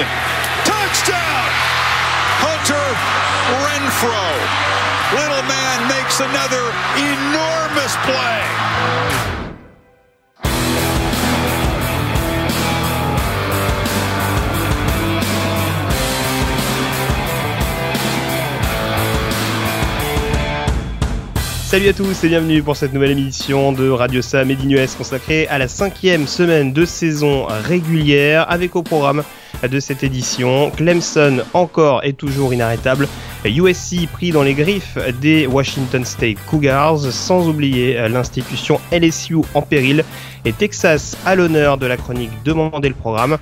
Jackson. Touchdown! Hunter Renfro. Little man makes another enormous play. Salut à tous et bienvenue pour cette nouvelle émission de Radio Sam et consacrée à la cinquième semaine de saison régulière avec au programme de cette édition Clemson encore et toujours inarrêtable, USC pris dans les griffes des Washington State Cougars sans oublier l'institution LSU en péril et Texas à l'honneur de la chronique Demandez le programme.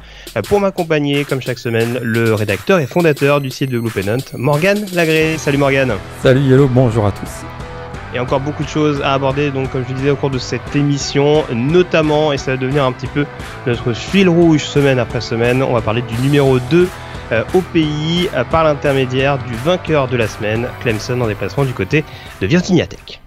Pour m'accompagner comme chaque semaine le rédacteur et fondateur du site de Blue Pennant, Morgan Lagré. Salut Morgan. Salut Yellow, bonjour à tous et encore beaucoup de choses à aborder donc comme je disais au cours de cette émission notamment et ça va devenir un petit peu notre fil rouge semaine après semaine on va parler du numéro 2 euh, au pays euh, par l'intermédiaire du vainqueur de la semaine Clemson en déplacement du côté de Virginia Tech.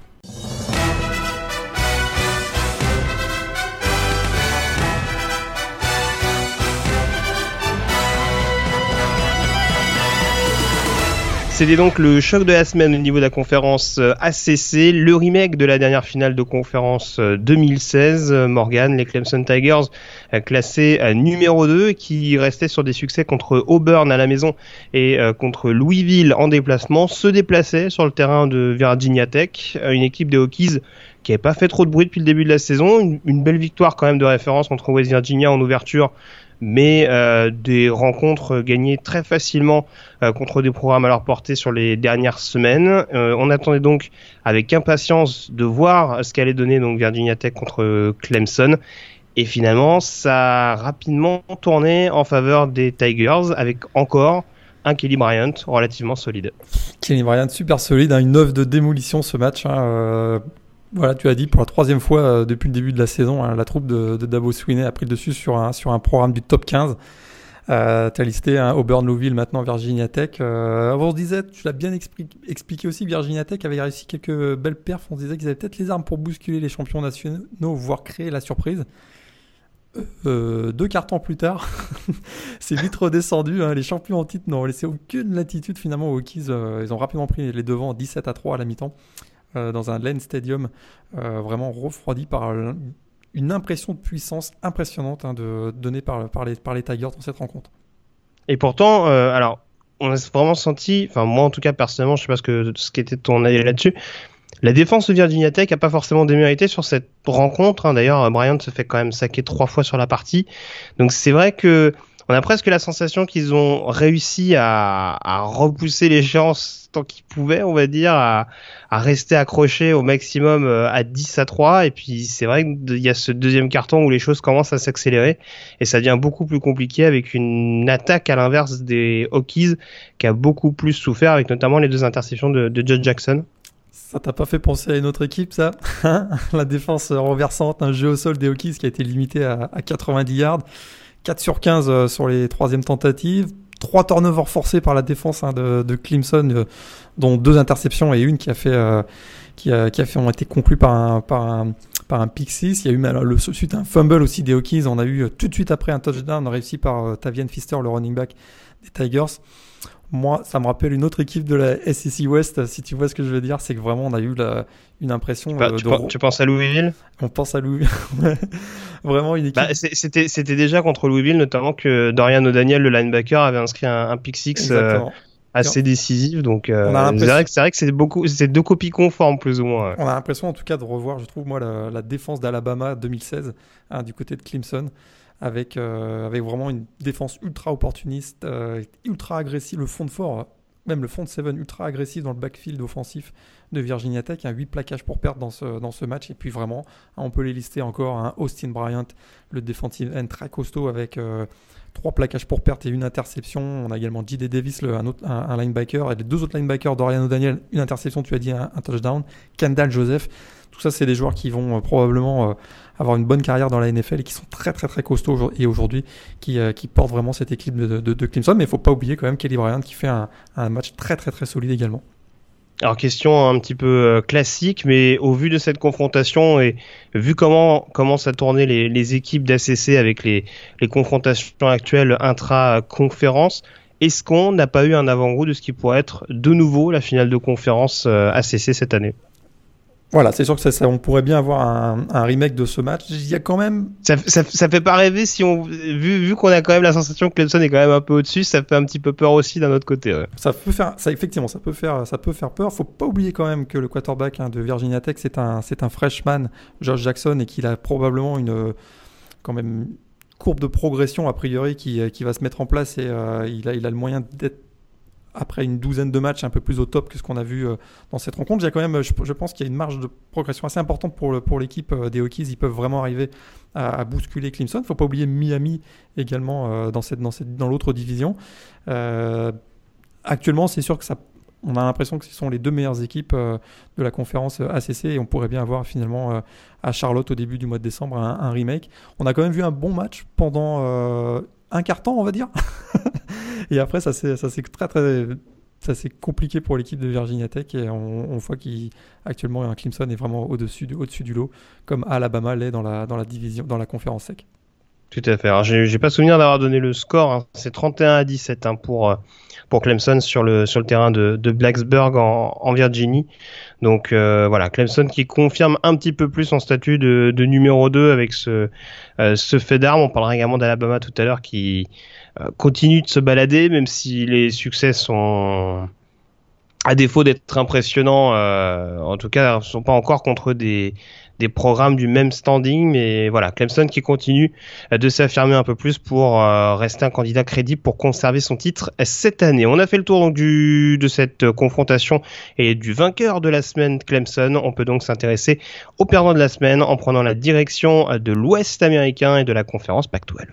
C'était donc le choc de la semaine au niveau de la conférence euh, ACC, le remake de la dernière finale de conférence 2016. Euh, Morgan, les Clemson Tigers euh, classés numéro 2 qui restaient sur des succès contre Auburn à la maison et contre Louisville en déplacement, se déplaçaient sur le terrain de Virginia Tech, une équipe des Hokies qui n'avait pas fait trop de bruit depuis le début de la saison. Une, une, belle victoire quand même de référence contre West Virginia en ouverture mais euh, des rencontres gagnées très facilement euh, contre des programmes à leur portée sur les dernières semaines. Euh, on attendait donc avec impatience de voir ce qu'allait donner donc Virginia Tech contre Clemson. Et finalement, ça a rapidement tourné en faveur des Tigers avec encore un Kelly Bryant relativement solide. Kelly Bryant super solide, hein, une œuvre de démolition ce match. Hein, voilà, tu as dit pour la troisième fois euh, depuis le début de la saison, hein, la troupe de, de, Dabo Swinney a pris le dessus sur un, programme du top 15. Euh, tu as listé hein, Auburn, Louisville, maintenant Virginia Tech. Euh, on se disait, tu l'as bien expliqué aussi, Virginia Tech avait réussi quelques belles perfs. On se disait qu'ils avaient peut-être les armes pour bousculer les champions nationaux, voire créer la surprise. Euh, deux cartons plus tard, c'est vite redescendu. Hein. Les champions en titre n'ont laissé aucune latitude finalement aux Hokies. Euh, ils ont rapidement pris les devants 17 à 3 à la mi-temps. Euh, dans un Lane Stadium euh, vraiment refroidi par une impression de puissance impressionnante hein, de, donnée par, les, Tigers dans cette rencontre. Et pourtant, euh, alors, on a vraiment senti, enfin moi en tout cas personnellement, je sais pas ce que ce qu'était ton avis là-dessus. La défense de Virginia Tech a pas forcément démérité sur cette rencontre. Hein. D'ailleurs, Bryant se fait quand même saquer trois fois sur la partie. Donc c'est vrai que on a presque la sensation qu'ils ont réussi à, à repousser l'échéance tant qu'ils pouvaient, on va dire, à, rester accrochés au maximum euh, à 10 à 3. Et puis c'est vrai qu'il y a ce deuxième carton où les choses commencent à s'accélérer et ça devient beaucoup plus compliqué avec une attaque à l'inverse des Hokies qui a beaucoup plus souffert avec notamment les deux interceptions de, de Jackson. Ça t'a pas fait penser à une autre équipe, ça? La défense renversante, un jeu au sol des Hokies qui a été limité à 90 yards. 4 sur 15 euh, sur les troisièmes tentatives. 3 turnovers forcés par la défense hein, de, de, Clemson, euh, dont deux interceptions et une qui a fait, euh, qui, a, qui a fait, ont été conclues par un, par un, par un pick 6. Il y a eu alors, le, suite un fumble aussi des Hokies. On a eu tout de suite après un touchdown réussi par Tavian Fister, le running back des Tigers. Moi, ça me rappelle une autre équipe de la SEC West, si tu vois ce que je veux dire. C'est que vraiment, on a eu la, une impression. Bah, tu, tu, penses à Louisville? On pense à Louisville. vraiment une équipe. Bah, c'était, c'était déjà contre Louisville, notamment que Dorian O'Daniel, le linebacker, avait inscrit un, un pick six euh, assez décisif. Donc, euh, c'est vrai que c'est vrai que c'est beaucoup, c'est deux copies conformes plus ou moins. On a l'impression, en tout cas, de revoir, je trouve moi, la, la défense d'Alabama 2016 hein, du côté de Clemson avec, euh, avec vraiment une défense ultra opportuniste, euh, ultra agressive, le fond de fort, même le fond de Seven ultra agressif dans le backfield offensif de Virginia Tech, un 8 plaquages pour perte dans ce, dans ce match, et puis vraiment, on peut les lister encore, un Austin Bryant, le defensive end très costaud avec euh, trois plaquages pour perte et une interception. On a également J.D. Davis, un, autre, un, linebacker, et les deux autres linebackers, Doriano Daniel, une interception, tu as dit un, touchdown, Kendall Joseph. Tout ça, c'est des joueurs qui vont euh, probablement euh, avoir une bonne carrière dans la NFL et qui sont très très très costauds et aujourd'hui qui, euh, qui portent vraiment cette équipe de, de, Clemson. Mais il faut pas oublier quand même Kelly Bryant qui fait un, un match très très très solide également. Alors question un petit peu euh, classique, mais au vu de cette confrontation et vu comment commencent à tourner les, les équipes d'ACC avec les, les confrontations actuelles intra-conférence, est-ce qu'on n'a pas eu un avant-goût de ce qui pourrait être de nouveau la finale de conférence euh, ACC cette année? Voilà, c'est sûr que ça, on pourrait bien avoir un, un, remake de ce match. Il y a quand même. Ça, ça, ça fait pas rêver si on vu, vu qu'on a quand même la sensation que Clemson est quand même un peu au-dessus, ça fait un petit peu peur aussi d'un autre côté. Ouais. Ça peut faire, ça effectivement, ça peut faire, ça peut faire peur. Faut pas oublier quand même que le quarterback hein, de Virginia Tech c'est un, c'est un freshman, George Jackson, et qu'il a probablement une, quand même courbe de progression a priori qui, qui va se mettre en place et euh, il a, il a le moyen d'être après une douzaine de matchs un peu plus au top que ce qu'on a vu euh, dans cette rencontre. Il y a quand même, je, je pense qu'il y a une marge de progression assez importante pour, pour l'équipe euh, des Hokies. Ils peuvent vraiment arriver à, bousculer Clemson. Il ne faut pas oublier Miami également euh, dans, cette, dans, cette, dans l'autre division. Euh, actuellement, c'est sûr que ça, on a l'impression que ce sont les deux meilleures équipes euh, de la conférence ACC et on pourrait bien avoir finalement euh, à Charlotte au début du mois de décembre un, remake. On a quand même vu un bon match pendant un quart temps, on va dire. et après, ça c'est très très ça c'est compliqué pour l'équipe de Virginia Tech et on, voit qu'actuellement Clemson est vraiment au-dessus du, lot, comme Alabama l'est dans la division, dans la conférence sec. Tout à fait. Alors, j'ai, pas souvenir d'avoir donné le score. Hein. C'est 31 à 17 hein, pour pour Clemson sur le sur le terrain de, de Blacksburg en, en Virginie. Donc euh, voilà, Clemson qui confirme un petit peu plus son statut de, de numéro 2 avec ce euh, ce fait d'armes. On parlera également d'Alabama tout à l'heure qui euh, continue de se balader, même si les succès sont à défaut d'être impressionnants, euh, en tout cas, sont pas encore contre des, des programmes du même standing, mais voilà, Clemson qui continue de s'affirmer un peu plus pour euh, rester un candidat crédible pour conserver son titre cette année. On a fait le tour donc, du, de cette confrontation et du vainqueur de la semaine Clemson. On peut donc s'intéresser au perdant de la semaine en prenant la direction de l'Ouest américain et de la conférence Pac-12.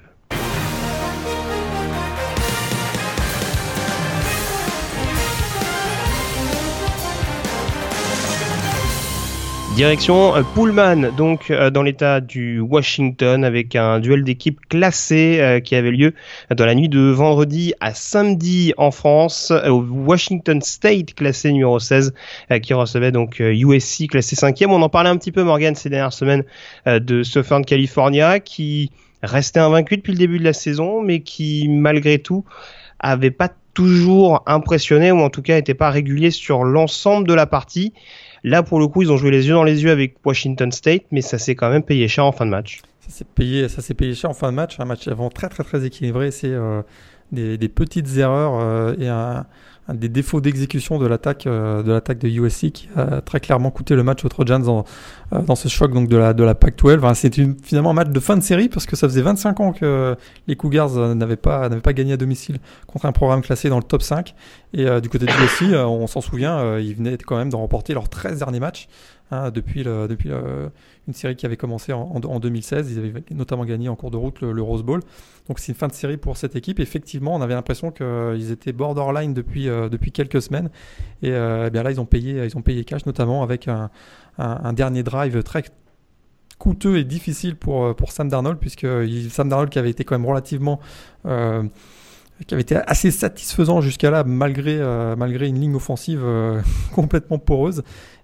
Direction euh, Pullman, donc euh, dans l'état du Washington, avec un duel d'équipe classé euh, qui avait lieu dans la nuit de vendredi à samedi en France, au Washington State classé numéro 16, qui recevait donc USC classé 5e. On en parlait un petit peu, Morgan, ces dernières semaines de Southern California, qui restait invaincu depuis le début de la saison, mais qui malgré tout avait pas toujours impressionné, ou en tout cas n'était pas régulier sur l'ensemble de la partie. Là, pour le coup, ils ont joué les yeux dans les yeux avec Washington State, mais ça s'est quand même payé cher en fin de match. Ça s'est payé, ça s'est payé cher en fin de match. Un match avant très très très équilibré. C'est euh, des, des, petites erreurs euh, et un, des défauts d'exécution de l'attaque euh, de l'attaque de USC qui a très clairement coûté le match aux Trojans euh, dans ce choc donc de la de la Pac-12. Enfin, c'est finalement un match de fin de série parce que ça faisait 25 ans que les Cougars euh, n'avaient pas n'avaient pas gagné à domicile contre un programme classé dans le top 5. Et du côté de USC, on s'en souvient, ils venaient quand même de remporter leurs 13 derniers matchs. Hein, depuis depuis une série qui avait commencé en, en, en, 2016. Ils avaient notamment gagné en cours de route le, Rose Bowl. Donc c'est une fin de série pour cette équipe. Effectivement, on avait l'impression qu'ils étaient borderline depuis, depuis quelques semaines. Et euh, eh bien là, ils ont payé, ils ont payé cash, notamment avec un, dernier drive très coûteux et difficile pour, pour Sam Darnold, puisque Sam Darnold qui avait été quand même relativement... Euh, qui avait été assez satisfaisant jusqu'à là, malgré, euh, malgré une ligne offensive euh, complètement poreuse.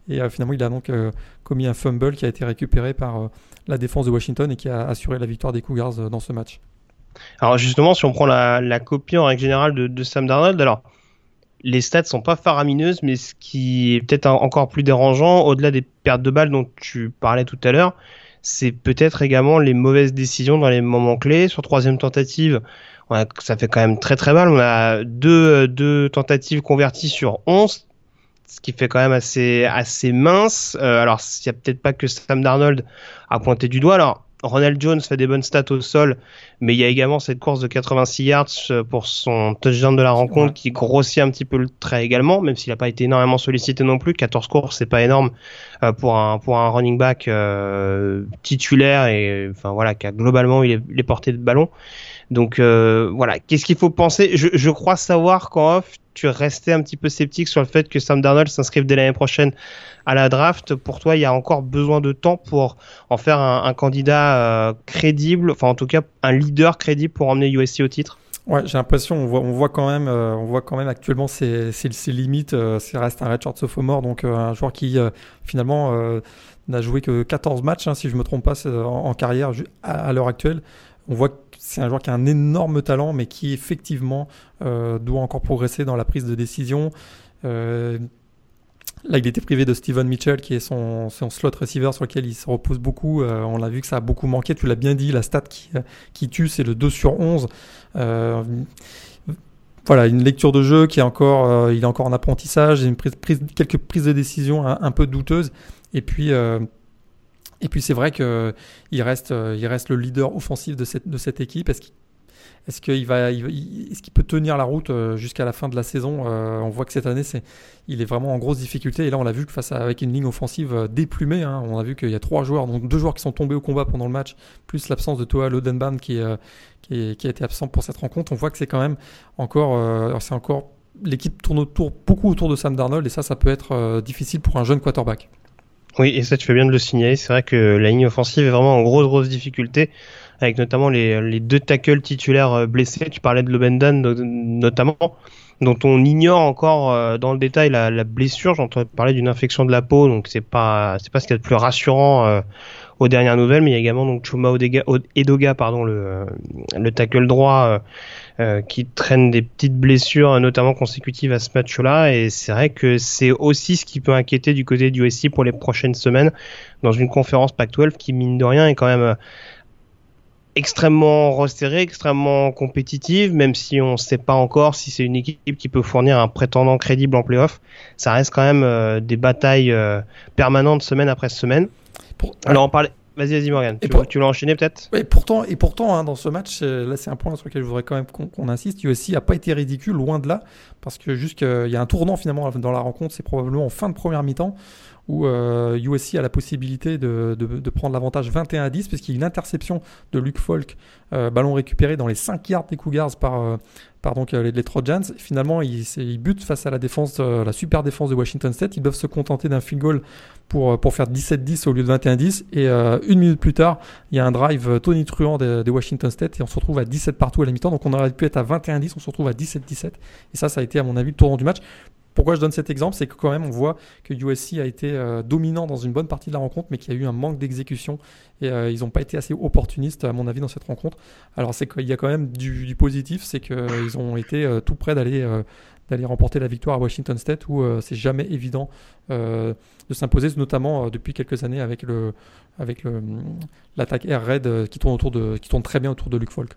Et euh, finalement, il a donc euh, commis un fumble qui a été récupéré par euh, la défense de Washington et qui a assuré la victoire des Cougars dans ce match. Alors justement, si on prend la, copie en règle générale de, Sam Darnold, alors les stats sont pas faramineuses, mais ce qui est peut-être encore plus dérangeant, au-delà des pertes de balles dont tu parlais tout à l'heure, c'est peut-être également les mauvaises décisions dans les moments clés. Sur troisième tentative, ça fait quand même très très mal. On a deux, deux tentatives converties sur 11 ce qui fait quand même assez assez mince. Euh, alors il y a peut-être pas que Sam Darnold à pointer du doigt. Alors Ronald Jones fait des bonnes stats au sol, mais il y a également cette course de 86 yards pour son touchdown de la rencontre qui grossit un petit peu le trait également, même s'il n'a pas été énormément sollicité non plus. 14 courses, c'est pas énorme euh, pour un pour un running back euh, titulaire et enfin voilà qui a globalement il est, les portées de ballon. Donc euh, voilà, qu'est-ce qu'il faut penser? Je, je, crois savoir qu'en off, tu restais un petit peu sceptique sur le fait que Sam Darnold s'inscrive dès l'année prochaine à la draft. Pour toi, il y a encore besoin de temps pour en faire un, candidat euh, crédible, enfin en tout cas un leader crédible pour emmener USC au titre? Ouais, j'ai l'impression, on voit, on voit quand même, euh, on voit quand même actuellement ses, ses, limites. Euh, c'est reste un redshirt sophomore, donc euh, un joueur qui finalement n'a joué que 14 matchs, hein, si je me trompe pas, en, carrière à, l'heure actuelle. On voit que c'est un joueur qui a un énorme talent, mais qui effectivement doit encore progresser dans la prise de décision. Là, il était privé de Steven Mitchell, qui est son, slot receiver sur lequel il se repose beaucoup. Euh, on l'a vu que ça a beaucoup manqué. Tu l'as bien dit, la stat qui, tue, c'est le 2 sur 11. Euh, voilà, une lecture de jeu qui est encore, euh, il est encore en apprentissage, une prise, quelques prises de décision un, peu douteuses. Et puis, et puis c'est vrai qu'il reste, il reste le leader offensif de cette, équipe. Est-ce qu'il peut tenir la route euh, jusqu'à la fin de la saison euh, On voit que cette année, il est vraiment en grosse difficulté. Et là, on l'a vu que face à, avec une ligne offensive euh, déplumée, hein, on a vu qu'il y a trois joueurs, donc deux joueurs qui sont tombés au combat pendant le match, plus l'absence de Toa qui, qui, a été absent pour cette rencontre. On voit que c'est quand même encore, c'est encore l'équipe tourne autour, beaucoup autour de Sam Darnold, et ça, ça peut être difficile pour un jeune quarterback. Oui, et ça, tu fais bien de le signaler. C'est vrai que la ligne offensive est vraiment en grosse, grosse difficulté avec notamment les, les deux tackles titulaires euh, blessés. Tu parlais de Lobendan notamment, dont on ignore encore euh, dans le détail la, la blessure. J'entends parler d'une infection de la peau, donc c'est pas c'est pas ce qu'il y a de plus rassurant euh, aux dernières nouvelles. Mais il y a également donc Chuma Edoga, pardon, le, le tackle droit. Qui traîne des petites blessures, notamment consécutives à ce match-là. Et c'est vrai que c'est aussi ce qui peut inquiéter du côté du USC pour les prochaines semaines dans une conférence Pac-12 qui, mine de rien, est quand même extrêmement resserrée, extrêmement compétitive, même si on ne sait pas encore si c'est une équipe qui peut fournir un prétendant crédible en playoff. Ça reste quand même euh, des batailles euh, permanentes semaine après semaine. Alors on parlait. Vas-y, vas-y Morgan. Tu, tu l'as enchaîné peut-être? Et pourtant, et pourtant hein, dans ce match, euh, là c'est un point sur lequel je voudrais quand même qu'on insiste. USC n'a pas été ridicule, loin de là, parce que juste qu'il y a un tournant finalement dans la rencontre, c'est probablement en fin de première mi-temps où USC euh, a la possibilité de, de, prendre l'avantage 21 à 10 puisqu'il y a une interception de Luke Falk, euh, ballon récupéré dans les 5 yards des Cougars par, euh, par donc, les, les, Trojans. Finalement, ils, ils, butent face à la défense, la super défense de Washington State. Ils doivent se contenter d'un field goal pour, pour faire 17-10 au lieu de 21-10. Et une minute plus tard, il y a un drive Tony Truant de, Washington State et on se retrouve à 17 partout à la mi-temps. Donc on aurait pu être à 21-10, on se retrouve à 17-17. Et ça, ça a été à mon avis le tournant du match. Pourquoi je donne cet exemple C'est que quand même on voit que USC a été euh, dominant dans une bonne partie de la rencontre, mais qu'il y a eu un manque d'exécution et euh, ils n'ont pas été assez opportunistes à mon avis dans cette rencontre. Alors c'est qu'il y a quand même du, positif, c'est qu'ils euh, ont été tout près d'aller remporter la victoire à Washington State où c'est jamais évident de s'imposer, notamment depuis quelques années avec avec l'attaque Air Raid qui tourne qui tourne très bien autour de Luke Falk.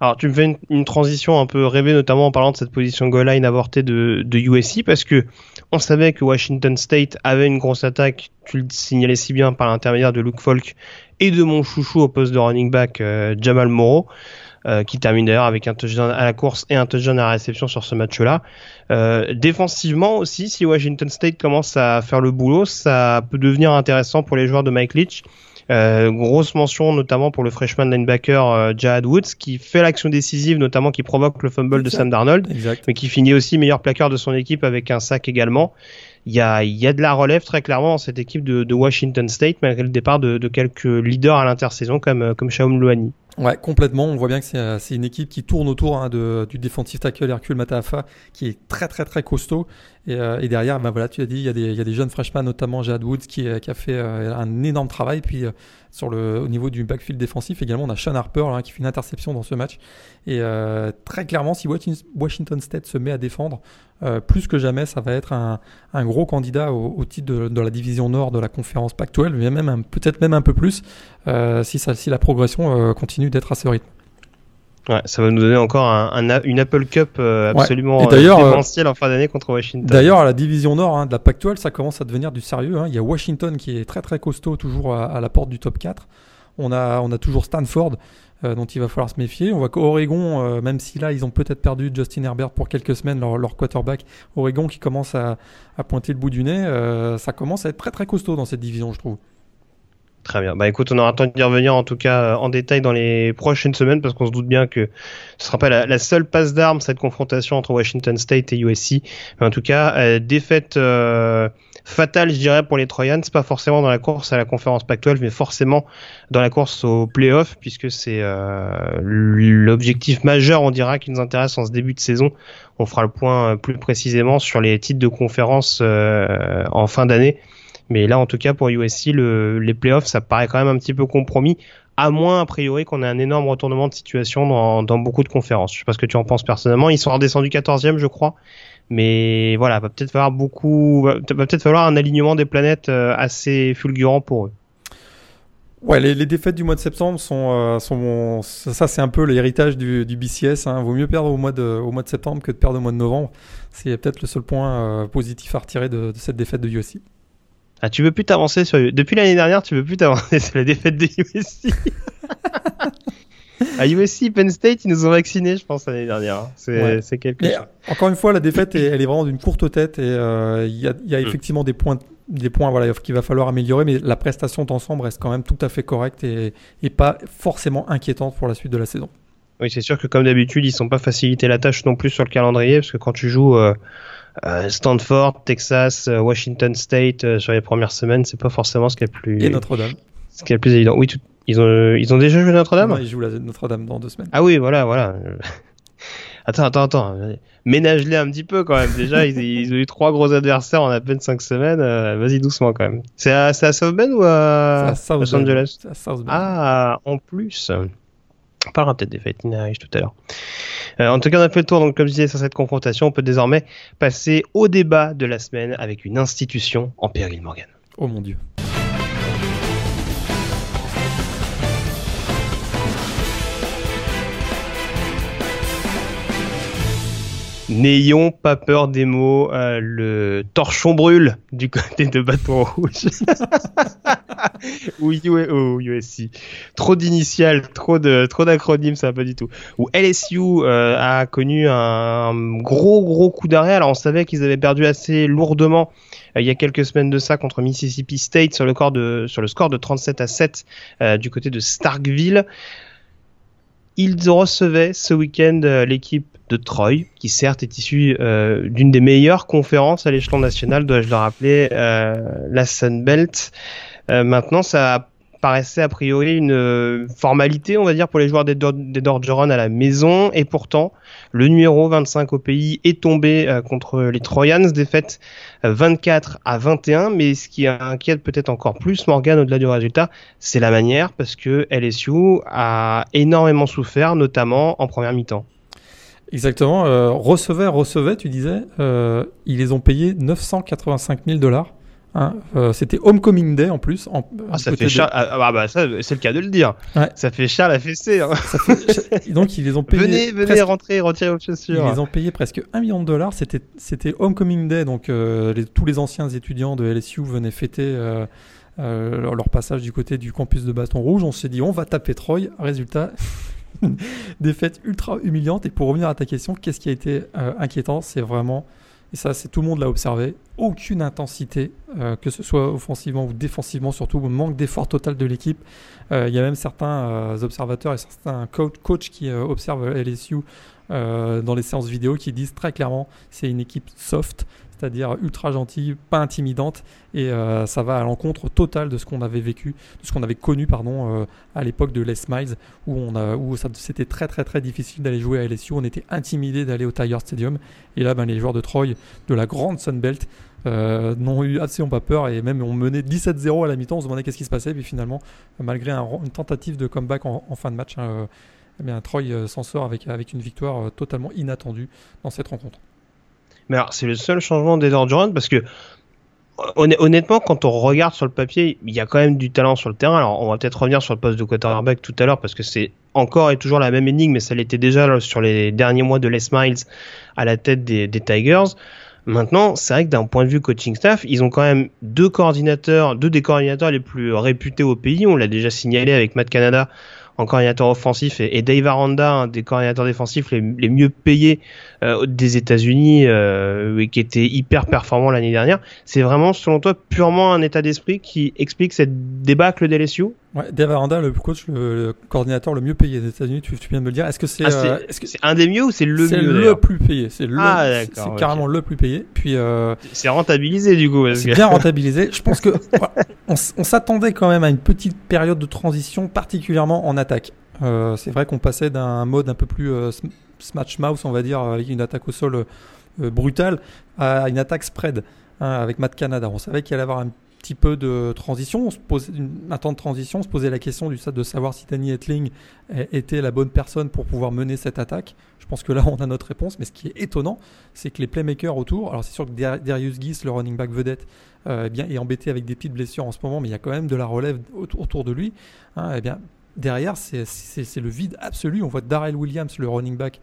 Alors tu me fais une, transition un peu rêvée, notamment en parlant de cette position goal line avortée de, de USC, parce que on savait que Washington State avait une grosse attaque, tu le signalais si bien par l'intermédiaire de Luke Falk et de mon chouchou au poste de running back euh, Jamal Moreau. Euh, qui termine d'ailleurs avec un touchdown à la course et un touchdown à la réception sur ce match-là. Euh, défensivement aussi, si Washington State commence à faire le boulot, ça peut devenir intéressant pour les joueurs de Mike Leach euh, grosse mention notamment pour le freshman linebacker euh, Jad Woods qui fait l'action décisive, notamment qui provoque le fumble de Sam Darnold, mais qui finit aussi meilleur plaqueur de son équipe avec un sac également. Il y a, y a de la relève très clairement dans cette équipe de, de Washington State malgré le départ de, de quelques leaders à l'intersaison comme, comme Shaum Luani. Ouais, complètement. On voit bien que c'est euh, une équipe qui tourne autour hein, de, du défensif tackle Hercule Matafa, qui est très très très costaud. Et, euh, et derrière, ben voilà, tu as dit, il y, a des, y a des jeunes freshmen, notamment Jad Woods, qui, euh, a fait un énorme travail. Puis sur le, au niveau du backfield défensif, également, on a Sean Harper hein, qui fait une interception dans ce match. Et très clairement, si Washington State se met à défendre, plus que jamais, ça va être un, gros candidat au, titre de, la division nord de la conférence Pac-12, mais même peut-être même un peu plus si, si la progression continue d'être à ce rythme. Ouais, ça va nous donner encore un, une Apple Cup euh, absolument ouais. Euh, en fin d'année contre Washington. D'ailleurs, à la division nord hein, de la Pac-12, ça commence à devenir du sérieux. Hein. Il y a Washington qui est très très costaud, toujours à, la porte du top 4. On a, on a toujours Stanford, euh, dont il va falloir se méfier. On voit qu'Oregon, même si là, ils ont peut-être perdu Justin Herbert pour quelques semaines, leur, leur quarterback, Oregon qui commence à, à, pointer le bout du nez, ça commence à être très très costaud dans cette division, je trouve. Très bien. Bah écoute, on aura le temps d'y revenir en tout cas euh, en détail dans les prochaines semaines parce qu'on se doute bien que ce sera pas la, seule passe d'armes cette confrontation entre Washington State et USC. Mais en tout cas, euh, défaite euh, fatale, je dirais, pour les Trojans. Pas forcément dans la course à la conférence Pac-12, mais forcément dans la course au playoff puisque c'est l'objectif majeur, on dira, qui nous intéresse en ce début de saison. On fera le point plus précisément sur les titres de conférence en fin d'année. Mais là, en tout cas, pour USC, le, les playoffs, ça paraît quand même un petit peu compromis, à moins, a priori, qu'on ait un énorme retournement de situation dans, beaucoup de conférences. Je sais pas ce que tu en penses personnellement. Ils sont redescendus 14e, je crois. Mais voilà, va peut-être falloir beaucoup, va peut-être falloir un alignement des planètes euh, assez fulgurant pour eux. Ouais, les, défaites du mois de septembre sont, euh, ça, c'est un peu l'héritage du, BCS. Hein. Vaut mieux perdre au mois de, septembre que de perdre au mois de novembre. C'est peut-être le seul point euh, positif à retirer de cette défaite de USC. Ah, tu veux plus t'avancer sur. Depuis l'année dernière, tu veux plus t'avancer sur la défaite de USC. à USC, Penn State, ils nous ont vaccinés, je pense, l'année dernière. C'est quelque chose. Encore une fois, la défaite, elle est vraiment d'une courte tête et euh, il y, a, y, a, mm. effectivement des points, des points voilà, qu'il va falloir améliorer, mais la prestation d'ensemble reste quand même tout à fait correcte et, et pas forcément inquiétante pour la suite de la saison. Oui, c'est sûr que comme d'habitude, ils sont pas facilité la tâche non plus sur le calendrier, parce que quand tu joues. Euh, Stanford, Texas, euh, Washington State euh, sur les premières semaines, c'est pas forcément ce qui est le plus. Et Notre-Dame. Ce qui est le plus évident. Oui, ils ont ils ont déjà joué Notre-Dame. ils jouent Notre-Dame dans deux semaines. Ah oui, voilà, voilà. attends, attends, attends. Ménage-les un petit peu quand même. Déjà, ils, ont eu trois gros adversaires en à peine cinq semaines. Vas-y doucement quand même. C'est à, à South Bend ou à, Los Angeles? À South Bend. Ah, en plus. On parlera peut-être des Fighting Irish tout à l'heure. Euh, en tout cas, on a fait le tour, donc comme je disais, sur cette confrontation. On peut désormais passer au débat de la semaine avec une institution en péril, Morgan. Oh mon dieu. N'ayons pas peur des mots, euh, le torchon brûle du côté de Bâton Rouge. ou, USC. Trop d'initiales, trop de trop d'acronymes, ça va pas du tout. Ou LSU euh, a connu un gros gros coup d'arrêt. Alors on savait qu'ils avaient perdu assez lourdement euh, il y a quelques semaines de ça contre Mississippi State sur le, score de, sur le score de 37 à 7 du côté de Starkville. Ils recevaient ce week-end l'équipe de Troy, qui certes est issu euh, d'une des meilleures conférences à l'échelon national, dois-je le rappeler, euh, la Sun Belt. Euh, maintenant, ça paraissait a priori une formalité, on va dire, pour les joueurs des, à la maison, et pourtant, le numéro 25 au pays est tombé contre les Troyans, défaite 24 à 21, mais ce qui inquiète peut-être encore plus Morgan au-delà du résultat, c'est la manière, parce que LSU a énormément souffert, notamment en première mi-temps. Exactement. Euh, recevait, recevait, tu disais, euh, ils les ont payés 985 000 dollars. Hein. Euh, c'était Homecoming Day en plus. En, ah, ça fait cher. Ah, ah, bah, ça, c'est le cas de le dire. Ça fait cher la fessée. Hein. Donc ils les ont payés. Venez, venez rentrer, retirer vos chaussures. Ils les ont payés presque 1 million de dollars. C'était, c'était Homecoming Day. Donc les, tous les anciens étudiants de LSU venaient fêter. Leur, leur, passage du côté du campus de Bâton Rouge, on s'est dit on va taper Troy. Résultat, défaite ultra humiliante. Et pour revenir à ta question, qu'est-ce qui a été euh, inquiétant? C'est vraiment, et ça, c'est tout le monde l'a observé, aucune intensité, euh, que ce soit offensivement ou défensivement, surtout manque d'effort total de l'équipe. Euh, il y a même certains observateurs et certains coachs qui observent LSU dans les séances vidéo qui disent très clairement c'est une équipe soft c'est-à-dire ultra gentille, pas intimidante, et euh, ça va à l'encontre total de ce qu'on avait vécu, de ce qu'on avait connu pardon, euh, à l'époque de Les Miles, où, on a, où c'était très très très difficile d'aller jouer à LSU, on était intimidé d'aller au Tiger Stadium, et là ben, les joueurs de Troy, de la grande Sunbelt, euh, n'ont eu assez pas peur, et même on menait 17-0 à la mi-temps, on se demandait qu'est-ce qui se passait, puis finalement, malgré une tentative de comeback en, fin de match, hein, eh bien, Troy s'en sort avec, avec une victoire totalement inattendue dans cette rencontre. Mais alors, c'est le seul changement des Durant parce que honnêtement, quand on regarde sur le papier, il y a quand même du talent sur le terrain. Alors, on va peut-être revenir sur le poste de quarterback tout à l'heure parce que c'est encore et toujours la même énigme, mais ça l'était déjà sur les derniers mois de Les Miles à la tête des, Tigers. Maintenant, c'est vrai que d'un point de vue coaching staff, ils ont quand même deux coordinateurs, deux des coordinateurs les plus réputés au pays. On l'a déjà signalé avec Matt Canada en coordinateur offensif et, Dave Aranda, un des coordinateurs défensifs les, mieux payés euh, des États-Unis, euh, qui était hyper performant l'année dernière. C'est vraiment, selon toi, purement un état d'esprit qui explique cette débâcle d'LSU Ouais, Dave Aranda, le coach, le, coordinateur le mieux payé des États-Unis, tu, viens de me le dire. Est-ce que c'est ah, euh, est, -ce c'est un des mieux ou c'est le mieux C'est le plus payé. C'est ah, carrément le plus payé. Puis c'est rentabilisé du coup. C'est bien rentabilisé. Je pense que on, s'attendait quand même à une petite période de transition, particulièrement en attaque. Euh, c'est vrai qu'on passait d'un mode un peu plus smash mouse, on va dire, avec une attaque au sol brutale, à une attaque spread hein, avec Matt Canada. On savait qu'il allait avoir un petit peu de transition, on se posait un temps de transition, on se posait la question du, de savoir si Danny Etling était la bonne personne pour pouvoir mener cette attaque. Je pense que là, on a notre réponse. Mais ce qui est étonnant, c'est que les playmakers autour, alors c'est sûr que Darius Geese, le running back vedette, euh, eh bien, est embêté avec des petites blessures en ce moment, mais il y a quand même de la relève autour de lui. Hein, eh bien, derrière, c'est le vide absolu. On voit Darrell Williams, le running back,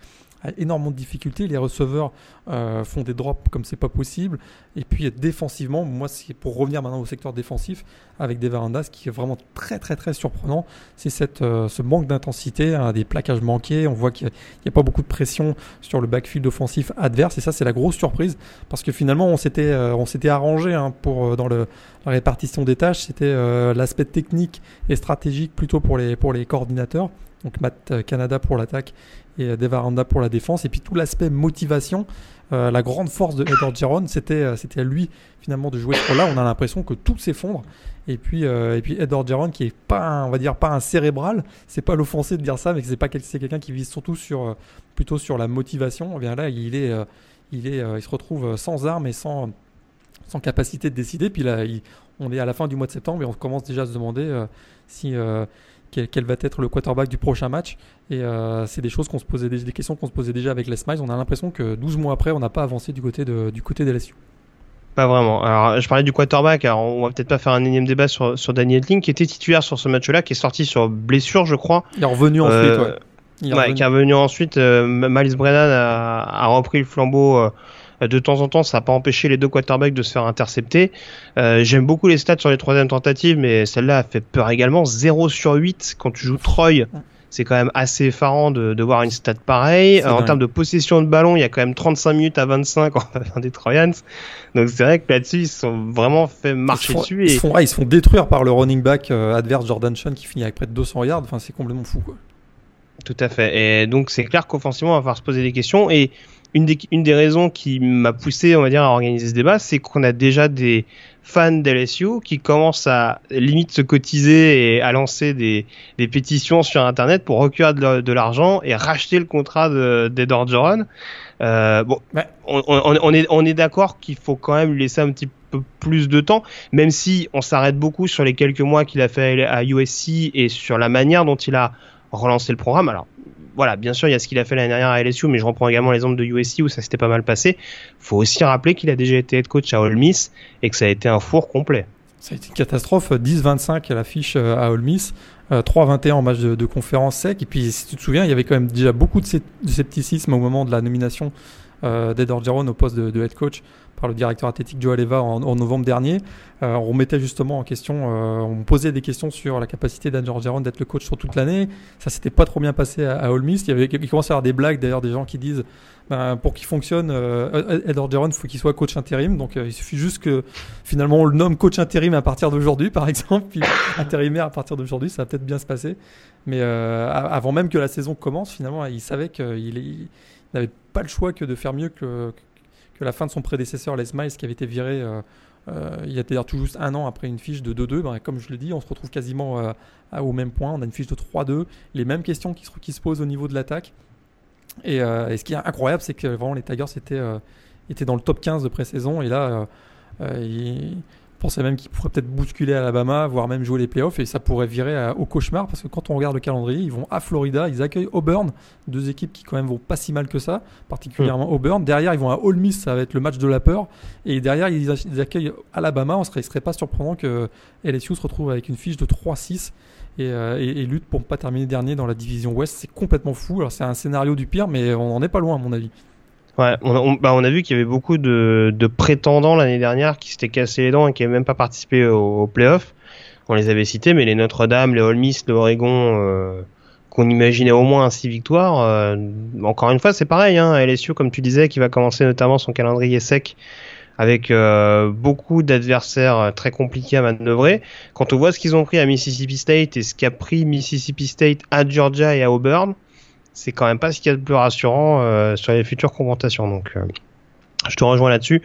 énormément de difficultés. Les receveurs euh, font des drops comme c'est pas possible. Et puis défensivement, moi, c'est pour revenir maintenant au secteur défensif avec des Varandas, qui est vraiment très très très surprenant, c'est cette euh, ce manque d'intensité, hein, des plaquages manqués. On voit qu'il n'y a, pas beaucoup de pression sur le backfield offensif adverse. Et ça, c'est la grosse surprise parce que finalement, on s'était euh, on s'était arrangé hein, pour dans la répartition des tâches. C'était l'aspect technique et stratégique plutôt pour les pour les coordinateurs donc Matt Canada pour l'attaque et Devaranda pour la défense. Et puis tout l'aspect motivation, euh, la grande force de Edward Giron, c'était euh, c'était à lui finalement de jouer ce rôle-là. On a l'impression que tout s'effondre. Et puis euh, et puis Edward Giron qui est pas on va dire pas un cérébral, c'est pas l'offensé de dire ça, mais c'est pas c'est quelqu'un qui vise surtout sur plutôt sur la motivation. Eh bien là, il est il est il se retrouve sans armes et sans sans capacité de décider. Puis là, on est à la fin du mois de septembre et on commence déjà à se demander si quel, va être le quarterback du prochain match. Et euh, c'est des choses qu'on se posait, des, questions qu'on se posait déjà avec Les Smiles. On a l'impression que 12 mois après, on n'a pas avancé du côté de, du côté des LSU. Pas vraiment. Alors, je parlais du quarterback. Alors, on va peut-être pas faire un énième débat sur, sur Daniel Link, qui était titulaire sur ce match-là, qui est sorti sur blessure, je crois. Il est revenu ensuite, euh, Il est, qui est revenu ensuite. Euh, Miles Brennan a, a, repris le flambeau euh, de temps en temps, ça n'a pas empêché les deux quarterbacks de se faire intercepter. Euh, j'aime beaucoup les stats sur les troisièmes tentatives, mais celle-là a fait peur également. 0 sur 8 quand tu joues Troy. C'est quand même assez effarant de, voir une stat pareille. en termes de possession de ballon, il y a quand même 35 minutes à 25 en des Troyans. Donc c'est vrai que là-dessus, ils sont vraiment fait marcher dessus. Ils, se font, ils se font détruire par le running back euh, adverse Jordan Sean qui finit avec près de 200 yards. Enfin, c'est complètement fou. Quoi. Tout à fait. Et donc c'est clair qu'offensivement, on va falloir se poser des questions. Et une des, une des raisons qui m'a poussé, on va dire, à organiser ce débat, c'est qu'on a déjà des fans d'LSU qui commencent à limite se cotiser et à lancer des, des pétitions sur Internet pour recueillir de, l'argent et racheter le contrat d'Edward Joran. Euh, bon, on, on, on, est, on est d'accord qu'il faut quand même lui laisser un petit peu plus de temps, même si on s'arrête beaucoup sur les quelques mois qu'il a fait à USC et sur la manière dont il a relancé le programme. Alors, voilà, bien sûr, il y a ce qu'il a fait l'année dernière à LSU, mais je reprends également l'exemple de USC où ça s'était pas mal passé. Faut aussi rappeler qu'il a déjà été head coach à Ole Miss et que ça a été un four complet. Ça a été une catastrophe, 10-25 à l'affiche euh, à Ole Miss, 3-21 euh, en match de, conférence sec. Et puis, si tu te souviens, il y avait quand même déjà beaucoup de, scepticisme au moment de la nomination euh, d'Ed Orgeron au poste de, de head coach par le directeur athlétique Joe Aleva en, novembre dernier. Euh, on remettait justement en question, euh, on posait des questions sur la capacité d'Anne Georgiaron d'être le coach sur toute l'année. Ça s'était pas trop bien passé à, à Miss. Il, y avait, il commençait à y avoir des blagues d'ailleurs, des gens qui disent ben, pour qu'il fonctionne, euh, Ed Orgeron, il faut qu'il soit coach intérim. Donc il suffit juste que finalement on le nomme coach intérim à partir d'aujourd'hui, par exemple, puis intérimaire à partir d'aujourd'hui, ça va peut-être bien se passer. Mais avant même que la saison commence, finalement, il savait qu'il n'avait pas le choix que de faire mieux que, que la fin de son prédécesseur, Les Miles, qui avait été viré euh, euh, il y a d'ailleurs tout juste un an après une fiche de 2-2. Ben, comme je l'ai dit, on se retrouve quasiment euh, au même point. On a une fiche de 3-2. Les mêmes questions qui se, posent au niveau de l'attaque. Et, ce qui est incroyable, c'est que vraiment les Tigers étaient, étaient dans le top 15 de pré-saison. Et là, ils pensais même qu'il pourrait peut-être bousculer Alabama, voire même jouer les playoffs, et ça pourrait virer au cauchemar, parce que quand on regarde le calendrier, ils vont à Florida, ils accueillent Auburn, deux équipes qui quand même vont pas si mal que ça, particulièrement Auburn. Derrière, ils vont à Ole Miss, ça va être le match de la peur, et derrière, ils, accueillent Alabama. On serait, serait pas surprenant que LSU se retrouve avec une fiche de 3-6. Euh, et, et, lutte pour ne pas terminer dernier dans la division Ouest. C'est complètement fou. Alors c'est un scénario du pire, mais on n'en est pas loin à mon avis. Ouais, on, bah on a vu qu'il y avait beaucoup de, de prétendants l'année dernière qui s'étaient cassés les dents et qui n'avaient même pas participé au, au playoff. On les avait cités, mais les Notre-Dame, les Ole Miss, le Oregon, euh, qu'on imaginait au moins 6 victoires. encore une fois, c'est pareil. Hein, LSU, comme tu disais, qui va commencer notamment son calendrier sec avec beaucoup d'adversaires très compliqués à manœuvrer. Quand on voit ce qu'ils ont pris à Mississippi State et ce qu'a pris Mississippi State à Georgia et à Auburn, c'est quand même pas ce qu'il y a de plus rassurant sur les futures confrontations. Donc, je te rejoins là-dessus